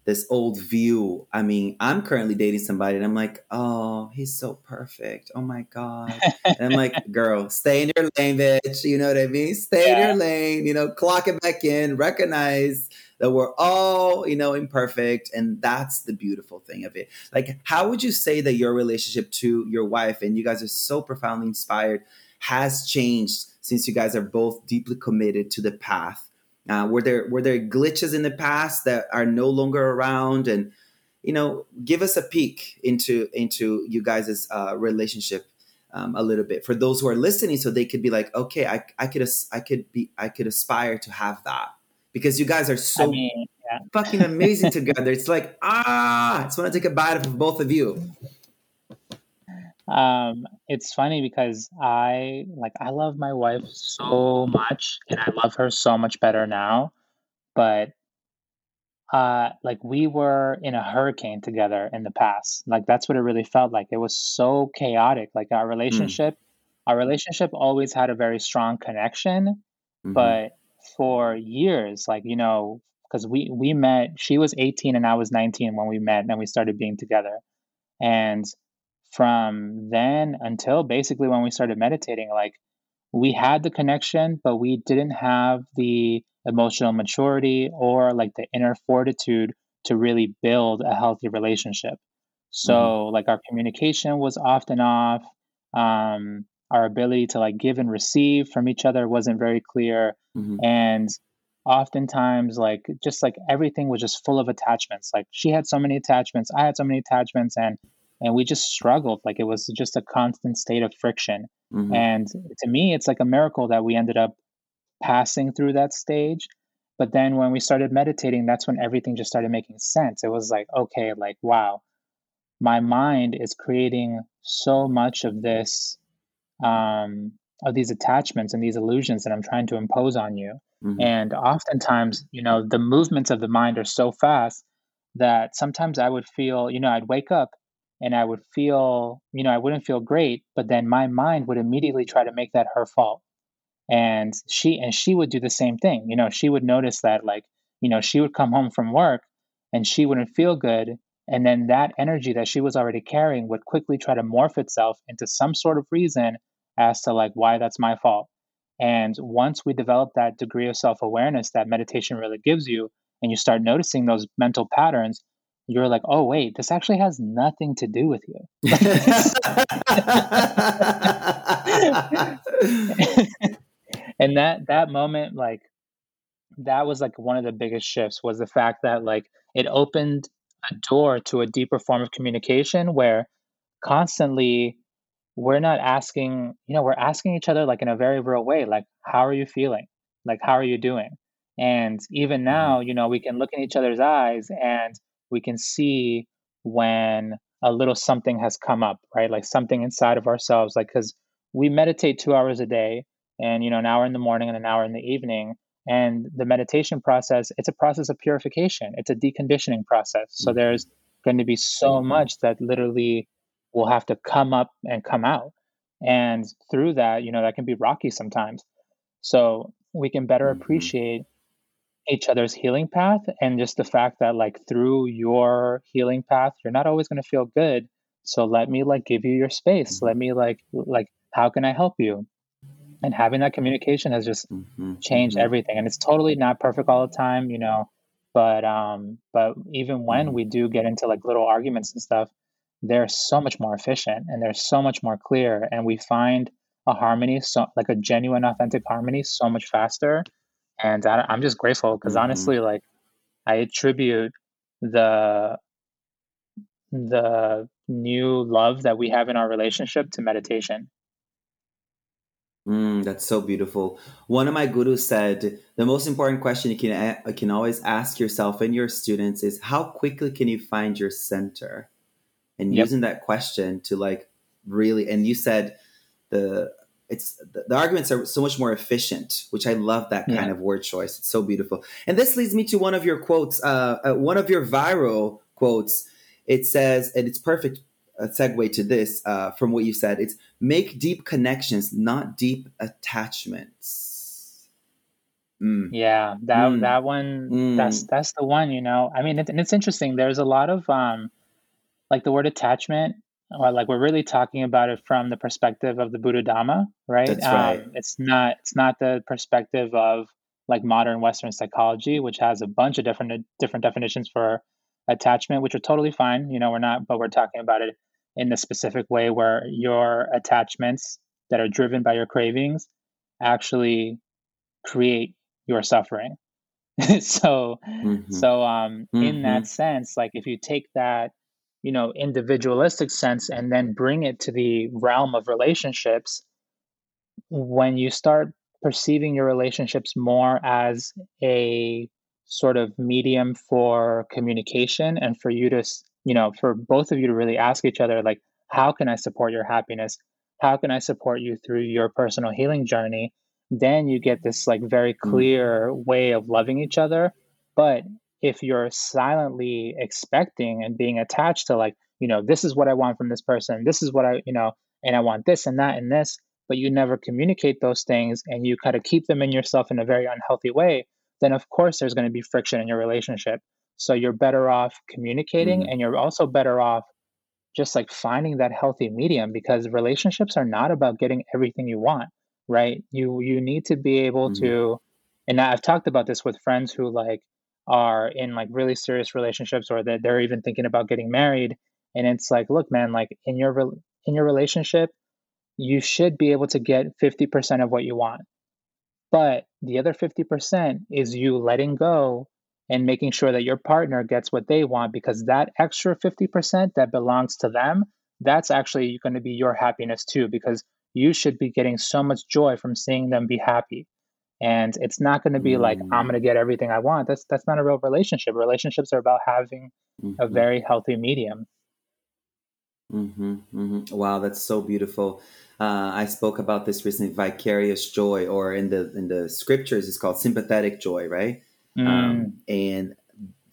Speaker 1: this old view? I mean, I'm currently dating somebody, and I'm like, oh, he's so perfect. Oh my god. And I'm like, girl, stay in your lane, bitch. You know what I mean? Stay in your lane. You know, clock it back in. Recognize that we're all, you know, imperfect, and that's the beautiful thing of it. Like, how would you say that your relationship to your wife and you guys are so profoundly inspired? Has changed since you guys are both deeply committed to the path Uh, were there were there glitches in the past that are no longer around? And you know, give us a peek into into you guys' uh, relationship um, a little bit for those who are listening, so they could be like, okay, I I could I could be I could aspire to have that because you guys are so I mean, yeah. fucking amazing together. It's like ah, I just want to take a bite of both of you.
Speaker 3: Um, it's funny because I like I love my wife so much, and I love her so much better now. But uh, like we were in a hurricane together in the past. Like that's what it really felt like. It was so chaotic. Like our Mm. relationship, our relationship always had a very strong connection, hmm but for years, like you know, because we we met, she was 18 and I was 19 when we met, and we started being together. And from then until basically when we started meditating, like we had the connection, but we didn't have the emotional maturity or like the inner fortitude to really build a healthy relationship. So mm-hmm. like our communication was often off. Um, our ability to like give and receive from each other wasn't very clear. Mm-hmm. And oftentimes like just like everything was just full of attachments. Like she had so many attachments, I had so many attachments and and we just struggled. Like it was just a constant state of friction. Mm-hmm. And to me, it's like a miracle that we ended up passing through that stage. But then when we started meditating, that's when everything just started making sense. It was like, okay, like, wow, my mind is creating so much of this, um, of these attachments and these illusions that I'm trying to impose on you. Mm-hmm. And oftentimes, you know, the movements of the mind are so fast that sometimes I would feel, you know, I'd wake up and I would feel, you know, I wouldn't feel great, but then my mind would immediately try to make that her fault. And she and she would do the same thing you know she would notice that like you know she would come home from work and she wouldn't feel good and then that energy that she was already carrying would quickly try to morph itself into some sort of reason as to like why that's my fault. And once we develop that degree of self-awareness that meditation really gives you and you start noticing those mental patterns you're like oh wait this actually has nothing to do with you. And that that moment like that was like one of the biggest shifts was the fact that like it opened a door to a deeper form of communication where constantly we're not asking you know we're asking each other like in a very real way like how are you feeling? Like how are you doing? And even mm-hmm. now you know we can look in each other's eyes and we can see when a little something has come up right? Like something inside of ourselves like because we meditate two hours a day and you know an hour in the morning and an hour in the evening. And the meditation process it's a process of purification. It's a deconditioning process. So mm-hmm. there's going to be so much that literally will have to come up and come out. And through that you know that can be rocky sometimes. So we can better mm-hmm. appreciate each other's healing path and just the fact that like through your healing path you're not always going to feel good so let me like give you your space let me like like how can i help you and having that communication has just mm-hmm. changed mm-hmm. everything and it's totally not perfect all the time you know but um but even when mm-hmm. we do get into like little arguments and stuff they're so much more efficient and they're so much more clear and we find a harmony so like a genuine authentic harmony so much faster and I, am just grateful because mm-hmm. honestly like i attribute the the new love that we have in our relationship to meditation
Speaker 1: Mm, that's so beautiful. One of my gurus said the most important question you can you can always ask yourself and your students is how quickly can you find your center, and yep. using that question to like really. And you said the it's the, the, arguments are so much more efficient, which I love that kind yeah. of word choice. It's so beautiful. And this leads me to one of your quotes, uh, uh, one of your viral quotes. It says, and it's perfect a segue to this uh, from what you said. It's make deep connections, not deep attachments.
Speaker 3: Mm. Yeah, that mm. that one mm. that's that's the one. You know, I mean, it, and it's interesting. There's a lot of um, like the word attachment. Like we're really talking about it from the perspective of the Buddha Dhamma, right?
Speaker 1: That's right.
Speaker 3: Um, it's not it's not the perspective of like modern Western psychology, which has a bunch of different different definitions for attachment, which are totally fine. You know, we're not, but we're talking about it in the specific way where your attachments that are driven by your cravings actually create your suffering. so mm-hmm. so um mm-hmm. in that sense like if you take that you know individualistic sense and then bring it to the realm of relationships when you start perceiving your relationships more as a sort of medium for communication and for you to you know for both of you to really ask each other like how can i support your happiness how can i support you through your personal healing journey then you get this like very mm. clear way of loving each other but if you're silently expecting and being attached to like you know this is what i want from this person this is what i you know and i want this and that and this but you never communicate those things and you kind of keep them in yourself in a very unhealthy way then of course there's going to be friction in your relationship so you're better off communicating mm-hmm. and you're also better off just like finding that healthy medium because relationships are not about getting everything you want right you you need to be able mm-hmm. to and i've talked about this with friends who like are in like really serious relationships or that they're even thinking about getting married and it's like look man like in your in your relationship you should be able to get 50% of what you want. But the other 50% is you letting go and making sure that your partner gets what they want because that extra 50% that belongs to them that's actually going to be your happiness too because you should be getting so much joy from seeing them be happy and it's not going to be mm. like i'm going to get everything i want that's that's not a real relationship relationships are about having mm-hmm. a very healthy medium
Speaker 1: mm-hmm, mm-hmm. wow that's so beautiful uh, I spoke about this recently, vicarious joy, or in the in the scriptures, it's called sympathetic joy, right? Mm. Um, and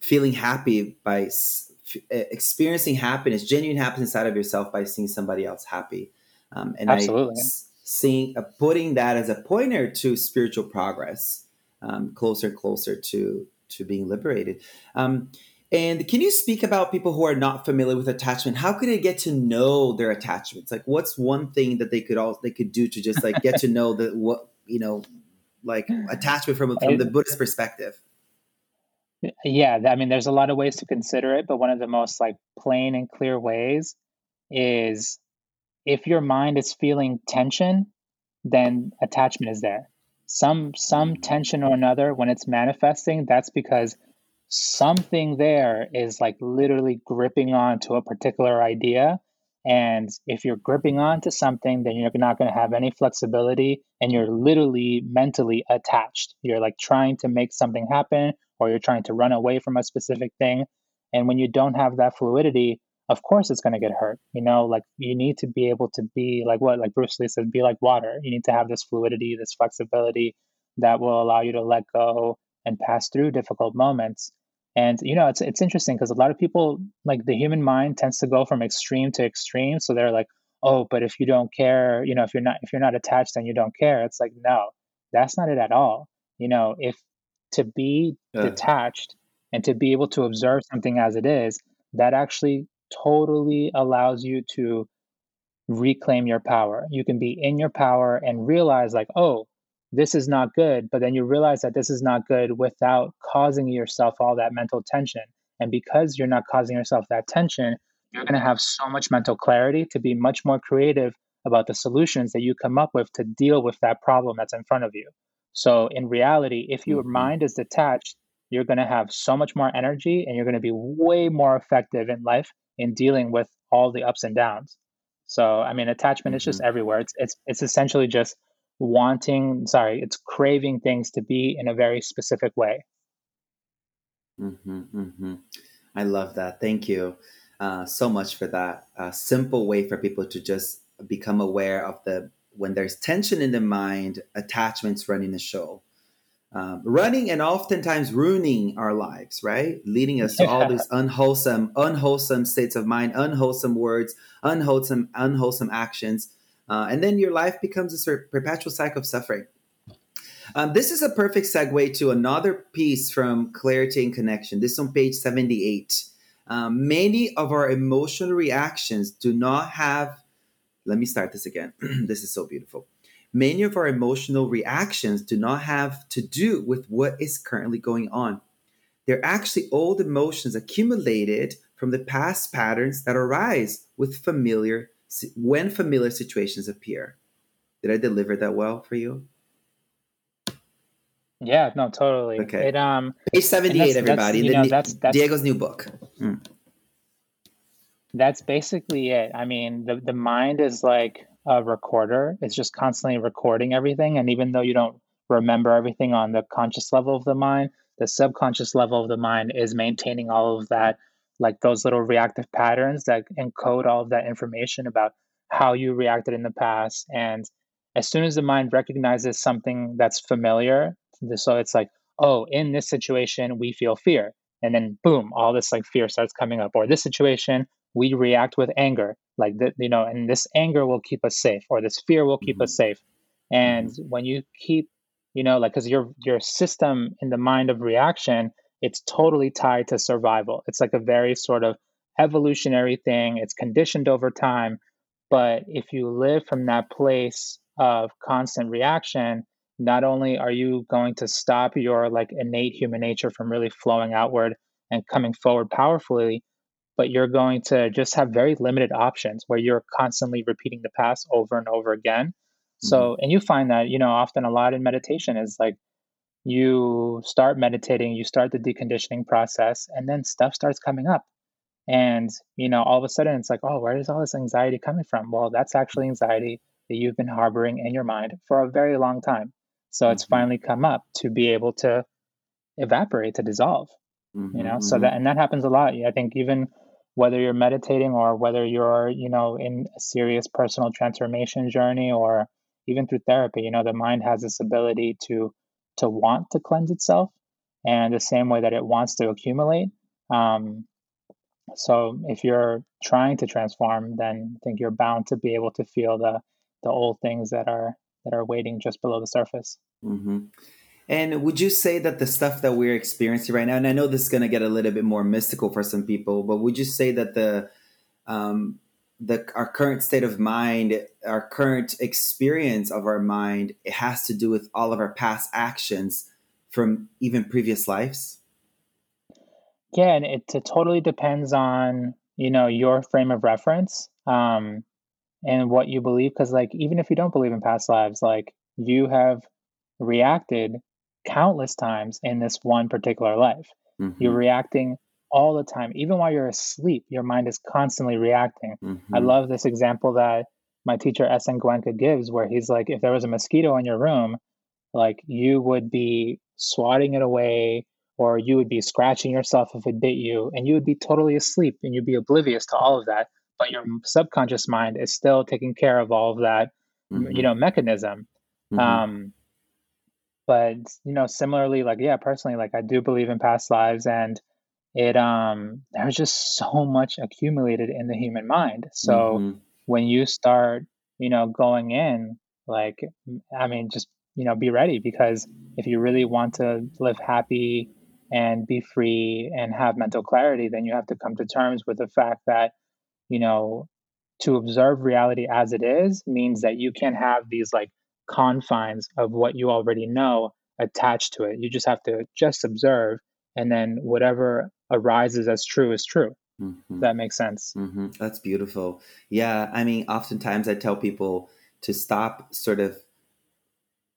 Speaker 1: feeling happy by s- experiencing happiness, genuine happiness inside of yourself by seeing somebody else happy. Um, and Absolutely. I seeing uh, putting that as a pointer to spiritual progress, um, closer and closer to to being liberated. Um, and can you speak about people who are not familiar with attachment? How could they get to know their attachments? Like, what's one thing that they could all they could do to just like get to know that what you know, like attachment from from the Buddhist perspective?
Speaker 3: Yeah, I mean, there's a lot of ways to consider it, but one of the most like plain and clear ways is if your mind is feeling tension, then attachment is there. Some some tension or another when it's manifesting, that's because something there is like literally gripping on to a particular idea. And if you're gripping on to something, then you're not going to have any flexibility and you're literally mentally attached. You're like trying to make something happen or you're trying to run away from a specific thing. And when you don't have that fluidity, of course it's going to get hurt. You know, like you need to be able to be like what, like Bruce Lee said, be like water. You need to have this fluidity, this flexibility that will allow you to let go and pass through difficult moments. And you know, it's it's interesting because a lot of people like the human mind tends to go from extreme to extreme. So they're like, oh, but if you don't care, you know, if you're not if you're not attached, then you don't care. It's like no, that's not it at all. You know, if to be detached and to be able to observe something as it is, that actually totally allows you to reclaim your power. You can be in your power and realize, like, oh, this is not good. But then you realize that this is not good without causing yourself all that mental tension. And because you're not causing yourself that tension, you're going to have so much mental clarity to be much more creative about the solutions that you come up with to deal with that problem that's in front of you. So, in reality, if your mm-hmm. mind is detached, you're going to have so much more energy and you're going to be way more effective in life in dealing with all the ups and downs. So, I mean, attachment mm-hmm. is just mm-hmm. everywhere. It's it's it's essentially just wanting, sorry, it's craving things to be in a very specific way.
Speaker 1: Mm-hmm, mm-hmm. I love that. Thank you uh, so much for that. A simple way for people to just become aware of the when there's tension in the mind, attachments running the show um, running and oftentimes ruining our lives, right? Leading us to all these unwholesome, unwholesome states of mind, unwholesome words, unwholesome, unwholesome actions, uh, and then your life becomes a sort of perpetual cycle of suffering. Um, this is a perfect segue to another piece from Clarity and Connection. This is on page seventy-eight. Um, many of our emotional reactions do not have. Let me start this again. this is so beautiful many of our emotional reactions do not have to do with what is currently going on. They're actually old emotions accumulated from the past patterns that arise with familiar when familiar situations appear. Did I deliver that well for you?
Speaker 3: Yeah, no, totally.
Speaker 1: Okay.
Speaker 3: It um
Speaker 1: Page 78,
Speaker 3: that's-
Speaker 1: everybody.
Speaker 3: you know, that's- that's-
Speaker 1: Diego's new book. Mm.
Speaker 3: that's basically it. I mean, the the mind is like a recorder. It's just constantly recording everything and even though you don't remember everything on the conscious level of the mind, the subconscious level of the mind is maintaining all of that like those little reactive patterns that encode all of that information about how you reacted in the past. And as soon as the mind recognizes something that's familiar so it's like oh in this situation we feel fear. And then boom all this like fear starts coming up. Or this situation we react with anger like that you know and this anger will keep us safe or this fear will keep us mm-hmm. safe. And mm-hmm. when you keep you know like because your your system in the mind of reaction it's totally tied to survival. It's like a very sort of evolutionary thing. It's conditioned over time. But if you live from that place of constant reaction not only are you going to stop your like innate human nature from really flowing outward and coming forward powerfully but you're going to just have very limited options where you're constantly repeating the past over and over again. So and you find that you know often a lot in meditation is like you start meditating you start the deconditioning process and then stuff starts coming up. And you know all of a sudden it's like oh where is all this anxiety coming from? Well that's actually anxiety that you've been harboring in your mind for a very long time. So it's
Speaker 1: Mhm.
Speaker 3: finally come up to be able to evaporate to dissolve you know? So
Speaker 1: Mhm,
Speaker 3: that and that happens a lot. I think even whether you're meditating or whether you're you know in a serious personal transformation journey or even through therapy you know the mind has this ability to to want to cleanse itself and the same way that it wants to accumulate um, so if you're trying to transform then i think you're bound to be able to feel the the old things that are that are waiting just below the surface
Speaker 1: mhm. And would you say that the stuff that we're experiencing right now, and I know this is going to get a little bit more mystical for some people, but would you say that the um, the our current state of mind, our current experience of our mind, it has to do with all of our past actions from even previous lives?
Speaker 3: Yeah, and it, it totally depends on, you know, your frame of reference, um, and what you believe. Because, like, even if you don't believe in past lives, like, you have reacted countless times in this one particular life. You're
Speaker 1: Mhm,
Speaker 3: reacting all the time. Even while you're asleep, your mind is constantly reacting. I
Speaker 1: mhm,
Speaker 3: love this example that my teacher, S. N. Goenka, gives, where he's like, if there was a mosquito in your room, like you would be swatting it away or you would be scratching yourself if it bit you and you would be totally asleep and you'd be oblivious to all of that but your subconscious mind is still taking care of all of that m- you know mechanism.
Speaker 1: Mhm,
Speaker 3: um but you know similarly like yeah personally like i do believe in past lives and it um there's just so much accumulated in the human mind. So
Speaker 1: mhm,
Speaker 3: when you start you know going in like i mean just you know be ready because if you really want to live happy and be free and have mental clarity then you have to come to terms with the fact that you know to observe reality as it is means that you can have these like confines of what you already know attached to it you just have to just observe and then whatever arises as true is true
Speaker 1: mhm.
Speaker 3: that makes sense
Speaker 1: hmm That's beautiful. Yeah, I mean, oftentimes I tell people to stop sort of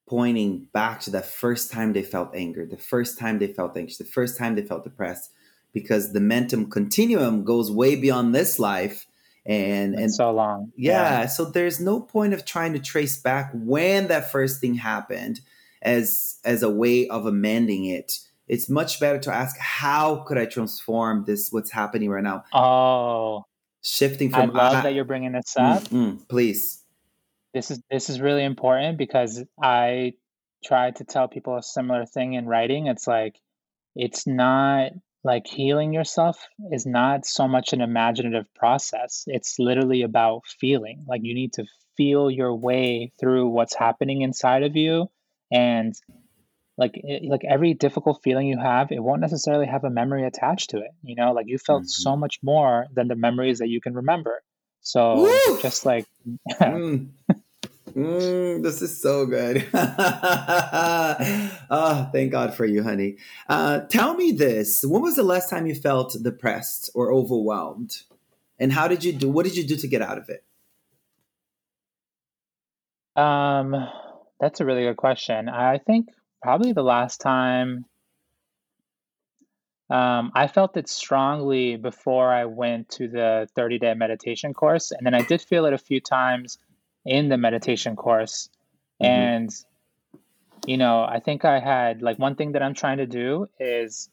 Speaker 1: pointing back to the first time they felt anger, the first time they felt anxious, the first time they felt depressed, because the mental continuum goes way beyond this life. And and
Speaker 3: so long
Speaker 1: yeah, so there's no point of trying to trace back when that first thing happened as as a way of amending it. It's much better to ask how could I transform this what's happening right now?
Speaker 3: oh
Speaker 1: Shifting from i
Speaker 3: love
Speaker 1: I-
Speaker 3: that you're bringing this
Speaker 1: Mm,
Speaker 3: up
Speaker 1: mm, please.
Speaker 3: this is this is really important because I try to tell people a similar thing in writing. It's like it's not like healing yourself is not so much an imaginative process. It's literally about feeling. Like you need to feel your way through what's happening inside of you and like it, like every difficult feeling you have, it won't necessarily have a memory attached to it. You know, like you felt
Speaker 1: Mhm.
Speaker 3: so much more than the memories that you can remember. So
Speaker 1: Woo!
Speaker 3: just like
Speaker 1: Mm. Mm, this is so good. oh, thank God for you, honey. Uh, tell me this: When was the last time you felt depressed or overwhelmed, and how did you do? What did you do to get out of it?
Speaker 3: Um, that's a really good question. I think probably the last time um, I felt it strongly before I went to the 30 day meditation course. And then I did feel it a few times in the meditation course. Mm-hmm. And, you know, I think I had like one thing that I'm trying to do is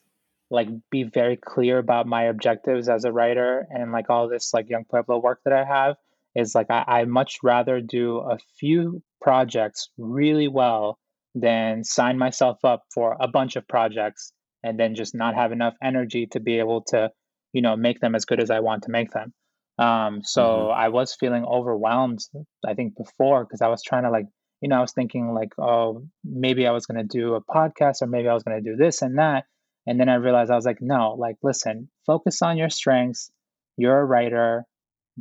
Speaker 3: like be very clear about my objectives as a writer and like all this like Yung Pueblo work that i have is like I, I much rather do a few projects really well than sign myself up for a bunch of projects and then just not have enough energy to be able to you know make them as good as i want to make them um, so mm-hmm. i was feeling overwhelmed i think before because i was trying to like you know i was thinking like oh maybe i was going to do a podcast or maybe i was going to do this and that and then I realized I was like, no, like, listen, focus on your strengths. You're a writer.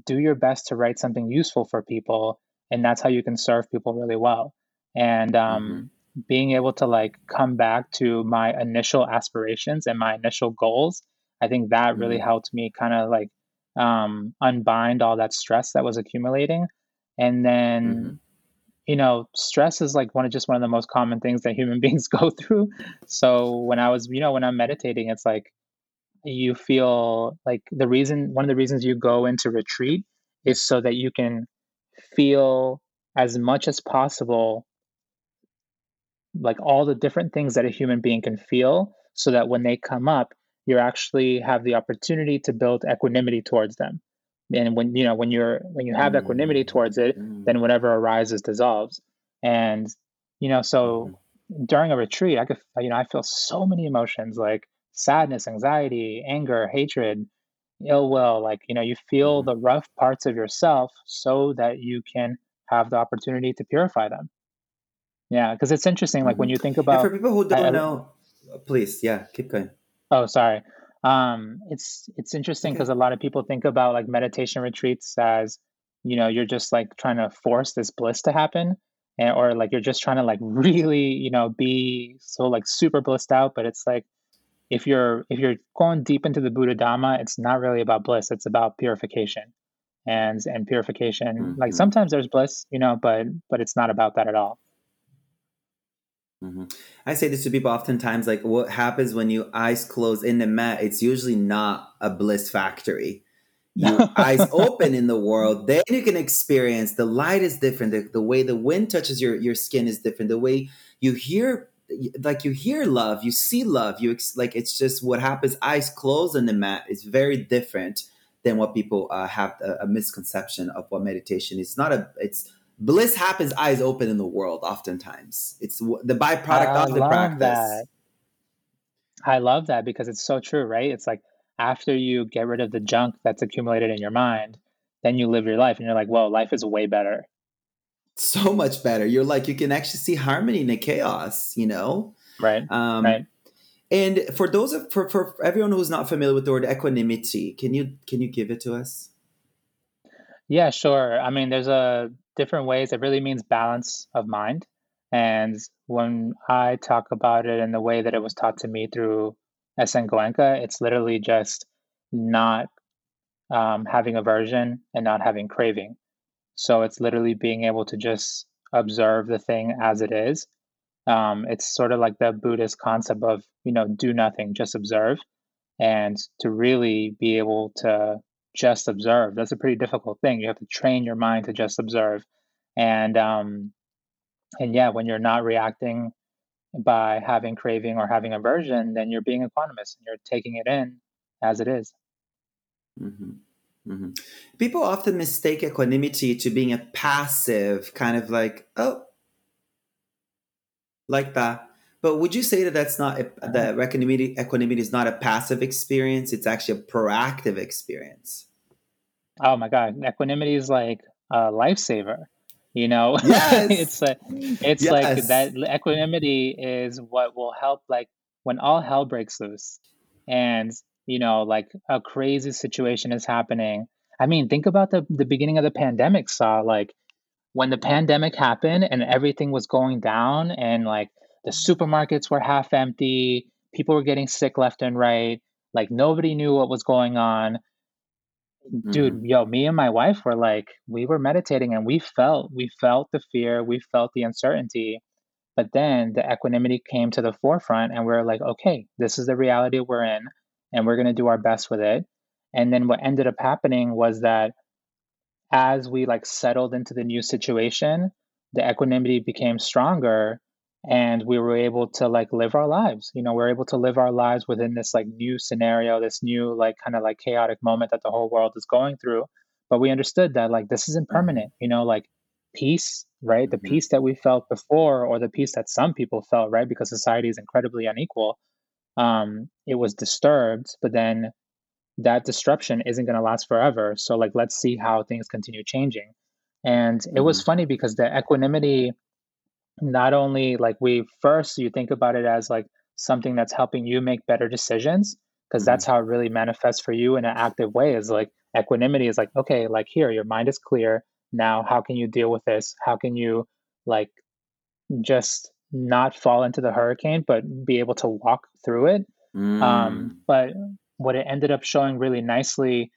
Speaker 3: Do your best to write something useful for people. And that's how you can serve people really well. And um, mm-hmm. being able to like come back to my initial aspirations and my initial goals, I think that mm-hmm. really helped me kind of like um, unbind all that stress that was accumulating. And then mm-hmm you know, stress is like one of just one of the most common things that human beings go through. So when I was, you know, when I'm meditating, it's like you feel like the reason one of the reasons you go into retreat is so that you can feel as much as possible like all the different things that a human being can feel so that when they come up you actually have the opportunity to build equanimity towards them and when you know when you're when you have mm. equanimity towards it mm. then whatever arises dissolves and you know so mm. during a retreat i could you know i feel so many emotions like sadness anxiety anger hatred ill will like you know you feel mm. the rough parts of yourself so that you can have the opportunity to purify them yeah because it's interesting like when mm-hmm. you think about
Speaker 1: and for people who don't I, know please yeah keep going
Speaker 3: oh sorry. Um, it's it's interesting because a lot of people think about like meditation retreats as you know you're just like trying to force this bliss to happen and, or like you're just trying to like really you know be so like super blissed out but it's like if you're if you're going deep into the buddha dhamma it's not really about bliss it's about purification. And and purification mm-hmm. like sometimes there's bliss you know but but it's not about that at all
Speaker 1: Mm-hmm. I say this to people oftentimes like, what happens when you eyes close in the mat? It's usually not a bliss factory. You eyes open in the world, then you can experience the light is different. The, the way the wind touches your, your skin is different. The way you hear, like you hear love, you see love. You ex- like it's just what happens. Eyes closed in the mat is very different than what people uh, have a, a misconception of what meditation is. Not a it's bliss happens eyes open in the world oftentimes. It's the byproduct I of the practice. that.
Speaker 3: i love that because it's so true right? It's like after you get rid of the junk that's accumulated in your mind then you live your life and you're like whoa life is way better.
Speaker 1: So much better. You're like you can actually see harmony in the chaos you know?
Speaker 3: Right um, right.
Speaker 1: and for those of, for, for everyone who's not familiar with the word equanimity can you can you give it to us?
Speaker 3: Yeah sure. I mean there's a different ways. It really means balance of mind. And when I talk about it in the way that it was taught to me through SN Goenka, it's literally just not um, having aversion and not having craving. So it's literally being able to just observe the thing as it is. Um, it's sort of like the Buddhist concept of, you know, do nothing, just observe. And to really be able to just observe. That's a pretty difficult thing. You have to train your mind to just observe. And um and yeah, when you're not reacting by having craving or having aversion, then you're being equanimous and you're taking it in as it is.
Speaker 1: Mm-hmm. Mm-hmm. People often mistake equanimity to being a passive kind of like, oh, like that. But would you say that that's not a, that equanimity? Equanimity is not a passive experience; it's actually a proactive experience.
Speaker 3: Oh my god, equanimity is like a lifesaver. You know, yes. it's a, it's yes. like that. Equanimity is what will help, like when all hell breaks loose, and you know, like a crazy situation is happening. I mean, think about the the beginning of the pandemic. Saw like when the pandemic happened and everything was going down, and like the supermarkets were half empty, people were getting sick left and right. Like nobody knew what was going on dude mm-hmm. yo me and my wife were like we were meditating and we felt we felt the fear we felt the uncertainty But then the equanimity came to the forefront, and we we're like, okay, this is the reality we're in, and we're going to do our best with it. And then what ended up happening was that as we like settled into the new situation, the equanimity became stronger and we were able to like live our lives you know we are able to live our lives within this like new scenario this new like kind of like chaotic moment that the whole world is going through but we understood that like this isn't mm-hmm. permanent you know like peace right the mm-hmm. peace that we felt before or the peace that some people felt right because society is incredibly unequal um it was disturbed but then that disruption isn't going to last forever so like let's see how things continue changing and mm-hmm. it was mm-hmm. funny because the equanimity not only like we first you think about it as like something that's helping you make better decisions because mm-hmm. that's how it really manifests for you in an active way is like equanimity is like okay like here your mind is clear now how can you deal with this how can you like just not fall into the hurricane but be able to walk through it um, mm. um, but what it ended up showing really nicely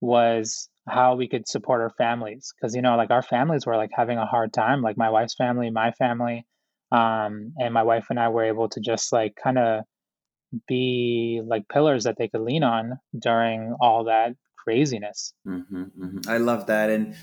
Speaker 3: was how we could support our families because you know like our families were like having a hard time like my wife's family my family um and my wife and i were able to just like kind of be like pillars that they could lean on during all that craziness
Speaker 1: mm-hmm, mm-hmm. i love that and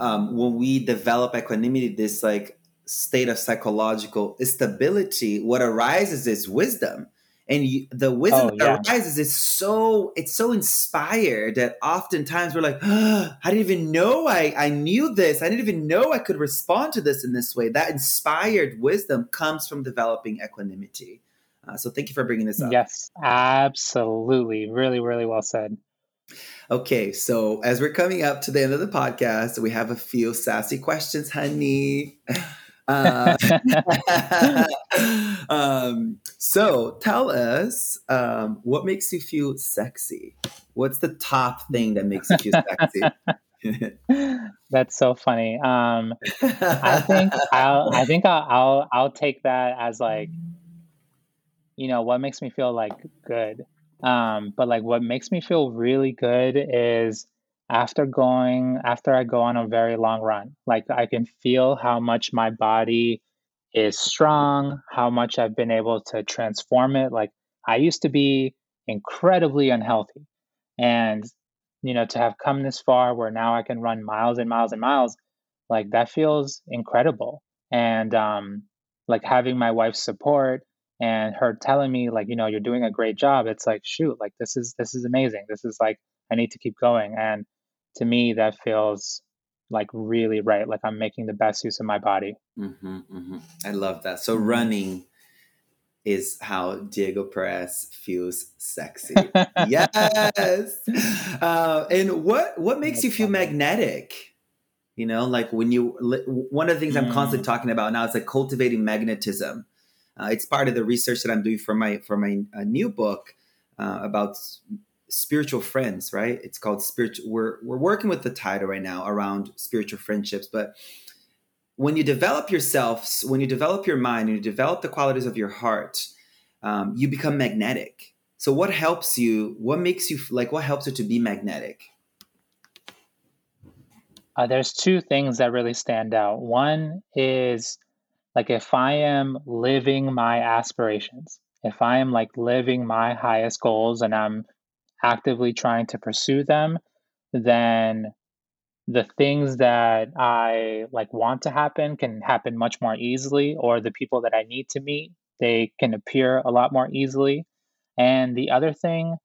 Speaker 1: um, when we develop equanimity this like state of psychological stability what arises is wisdom and you, the wisdom oh, that yeah. arises is so it's so inspired that oftentimes we're like oh, i didn't even know I, I knew this. I didn't even know i could respond to this in this way. That inspired wisdom comes from developing equanimity. Uh, so thank you for bringing this up.
Speaker 3: Yes absolutely. Really really well said.
Speaker 1: Okay so as we're coming up to the end of the podcast we have a few sassy questions honey uh, um, so tell us um, what makes you feel sexy? What's the top thing that makes you feel
Speaker 3: sexy? That's so funny. Um, I think I'll I think I'll, I'll I'll take that as like you know what makes me feel like good. Um, but like what makes me feel really good is after going after I go on a very long run. Like I can feel how much my body is strong, how much I've been able to transform it. Like I used to be incredibly unhealthy. And you know, to have come this far where now I can run miles and miles and miles, like that feels incredible. And um like having my wife's support and her telling me like, you know, you're doing a great job. It's like, shoot, like this is this is amazing. This is like I need to keep going. And to me that feels like really right like i'm making the best use of my body
Speaker 1: mm-hmm, mm-hmm. i love that so mm-hmm. running is how diego perez feels sexy yes uh, and what what makes That's you feel funny. magnetic you know like when you one of the things i'm constantly mm. talking about now is like cultivating magnetism uh, it's part of the research that i'm doing for my for my uh, new book uh, about spiritual friends, right? It's called spiritual. We're we're working with the title right now around spiritual friendships, but when you develop yourself, when you develop your mind, and you develop the qualities of your heart, um, you become magnetic. So, what helps you? What makes you like? What helps you to be magnetic?
Speaker 3: Uh, there's two things that really stand out. One is like if I am living my aspirations, if I am like living my highest goals and I'm actively trying to pursue them, then the things that I like want to happen can happen much more easily, or the people that I need to meet, they can appear a lot more easily. And the other thing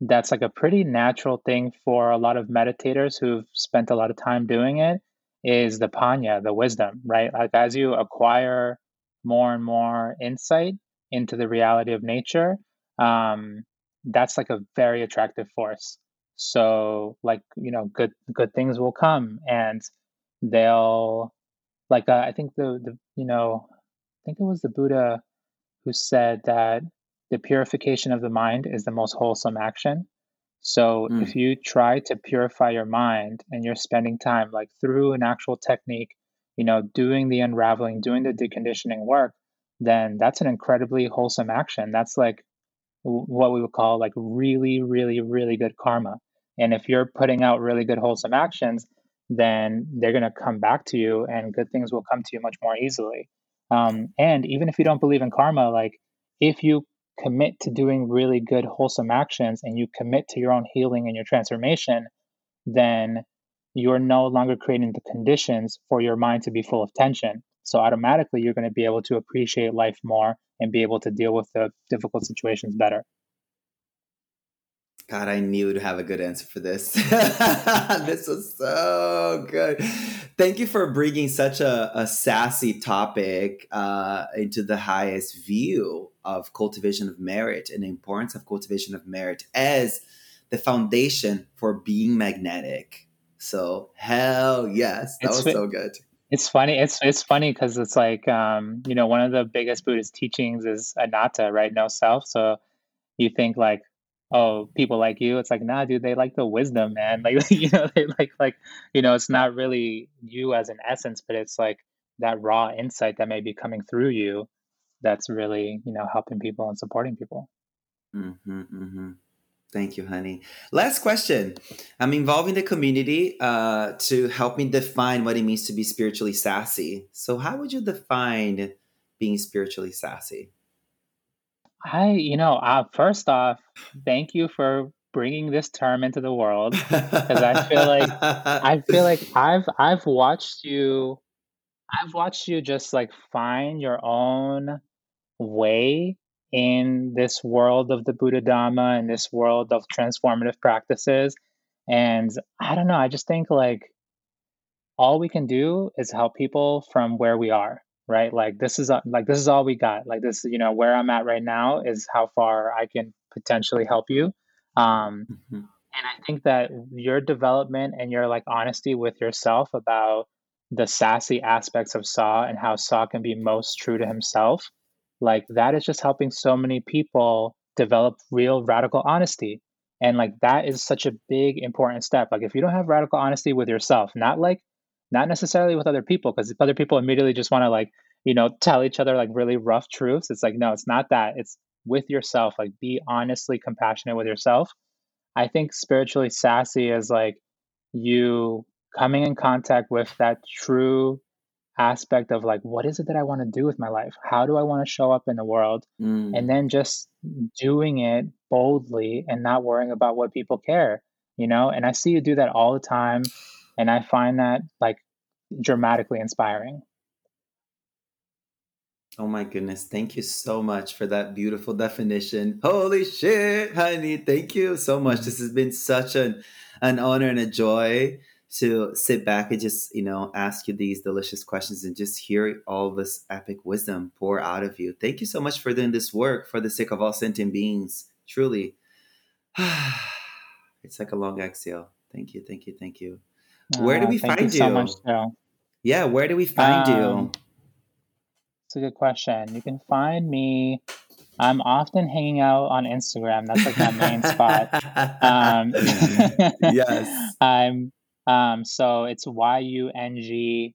Speaker 3: that's like a pretty natural thing for a lot of meditators who've spent a lot of time doing it is the panya, the wisdom, right? Like as you acquire more and more insight into the reality of nature, um, that's like a very attractive force. So like you know good good things will come and they'll like uh, i think the the you know i think it was the buddha who said that the purification of the mind is the most wholesome action. So mm. if you try to purify your mind and you're spending time like through an actual technique you know doing the unraveling doing the deconditioning work then that's an incredibly wholesome action. That's like what we would call like really, really, really good karma. And if you're putting out really good, wholesome actions, then they're going to come back to you and good things will come to you much more easily. Um, and even if you don't believe in karma, like if you commit to doing really good, wholesome actions and you commit to your own healing and your transformation, then you're no longer creating the conditions for your mind to be full of tension. So automatically, you're going to be able to appreciate life more and be able to deal with the difficult situations better.
Speaker 1: God, I knew to have a good answer for this. this was so good. Thank you for bringing such a, a sassy topic uh, into the highest view of cultivation of merit and the importance of cultivation of merit as the foundation for being magnetic. So, hell yes, that it's, was so good.
Speaker 3: It's funny. It's it's funny because it's like um, you know one of the biggest Buddhist teachings is anatta, right? No self. So you think like oh, people like you. It's like, nah, dude, they like the wisdom, man. Like, you know, they like, like, you know, it's not really you as an essence, but it's like that raw insight that may be coming through you that's really, you know, helping people and supporting people.
Speaker 1: Mm-hmm, mm-hmm. Thank you, honey. Last question. I'm involving the community uh, to help me define what it means to be spiritually sassy. So, how would you define being spiritually sassy?
Speaker 3: I, you know, uh, first off, thank you for bringing this term into the world because I feel like I feel like I've I've watched you I've watched you just like find your own way in this world of the Buddha Dhamma and this world of transformative practices. And I don't know, I just think like all we can do is help people from where we are right like this is like this is all we got like this you know where i'm at right now is how far i can potentially help you um mm-hmm. and i think that your development and your like honesty with yourself about the sassy aspects of Sah and how Sah can be most true to himself like that is just helping so many people develop real radical honesty. And like that is such a big important step. Like if you don't have radical honesty with yourself not like not necessarily with other people because other people immediately just want to like you know tell each other like really rough truths it's like no it's not that. It's with yourself. Like be honestly compassionate with yourself. I think spiritually sassy is like you coming in contact with that true aspect of like what is it that i want to do with my life how do i want to show up in the world mm. and then just doing it boldly and not worrying about what people care you know and i see you do that all the time and I find that like dramatically inspiring.
Speaker 1: Oh my goodness. Thank you so much for that beautiful definition. Holy shit, honey. Thank you so much. This has been such an, an honor and a joy to sit back and just, you know, ask you these delicious questions and just hear all this epic wisdom pour out of you. Thank you so much for doing this work for the sake of all sentient beings. Truly. it's like a long exhale. Thank you, thank you, thank you. Where do uh, we find you? So much, Yeah, where do we find um, you?
Speaker 3: It's a good question. You can find me. I'm often hanging out on Instagram. That's like my main spot. Um, yes. I'm um, so it's Y U N G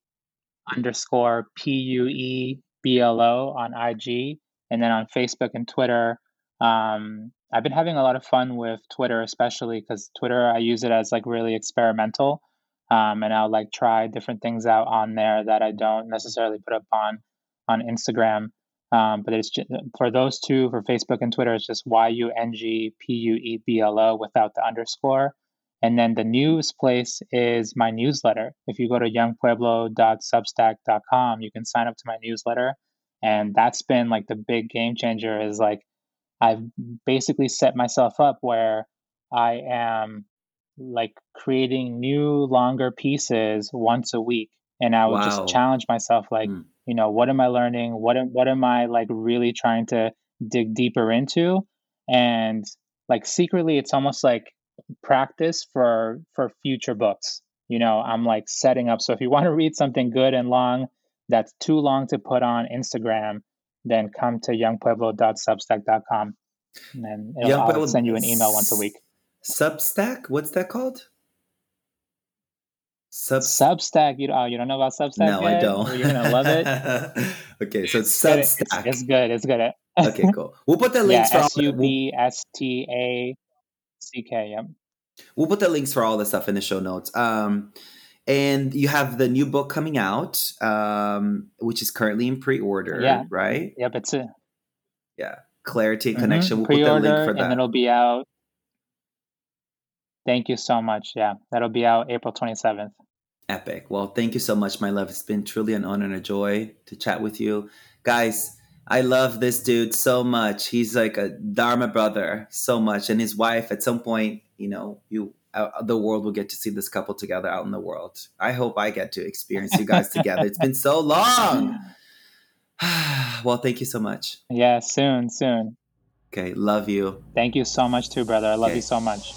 Speaker 3: underscore P U E B L O on IG, and then on Facebook and Twitter. Um, I've been having a lot of fun with Twitter, especially because Twitter I use it as like really experimental um, and I'll like try different things out on there that I don't necessarily put up on on Instagram. Um, but it's just, for those two for Facebook and Twitter, it's just Y U N G P U E B L O without the underscore. And then the news place is my newsletter. If you go to yungpueblo.substack.com, you can sign up to my newsletter. And that's been like the big game changer is like I've basically set myself up where I am like creating new longer pieces once a week and i would wow. just challenge myself like mm. you know what am i learning what am, what am i like really trying to dig deeper into and like secretly it's almost like practice for for future books you know i'm like setting up so if you want to read something good and long that's too long to put on instagram then come to yungpueblo.substack.com and then I'll send you an email once a week
Speaker 1: Substack? What's that called?
Speaker 3: Sub- Substack. You, oh, you don't know about Substack?
Speaker 1: No, yet? I don't.
Speaker 3: You're gonna love it.
Speaker 1: okay, so it's Substack.
Speaker 3: It's, it's, good. It's good.
Speaker 1: okay, cool. We'll put the links
Speaker 3: yeah, S U B S T A C K. Yep.
Speaker 1: We'll put the links for all the stuff in the show notes. Um, And you have the new book coming out, um, which is currently in pre-order,
Speaker 3: Yeah.
Speaker 1: right?
Speaker 3: Yep, it's a
Speaker 1: Yeah. Clarity
Speaker 3: mhm,
Speaker 1: Connection. We'll put the link for that.
Speaker 3: and it'll be out. Thank you so much. Yeah, that'll be out April 27th.
Speaker 1: Epic. Well, thank you so much, my love. It's been truly an honor and a joy to chat with you. Guys, I love this dude so much. He's like a Dharma brother so much. And his wife, at some point, you know, you uh, the world will get to see this couple together out in the world. I hope I get to experience you guys together. It's been so long. well, thank you so much.
Speaker 3: Yeah, soon, soon.
Speaker 1: Okay, love you.
Speaker 3: Thank you so much too, brother. I love
Speaker 1: Okay.
Speaker 3: you so much.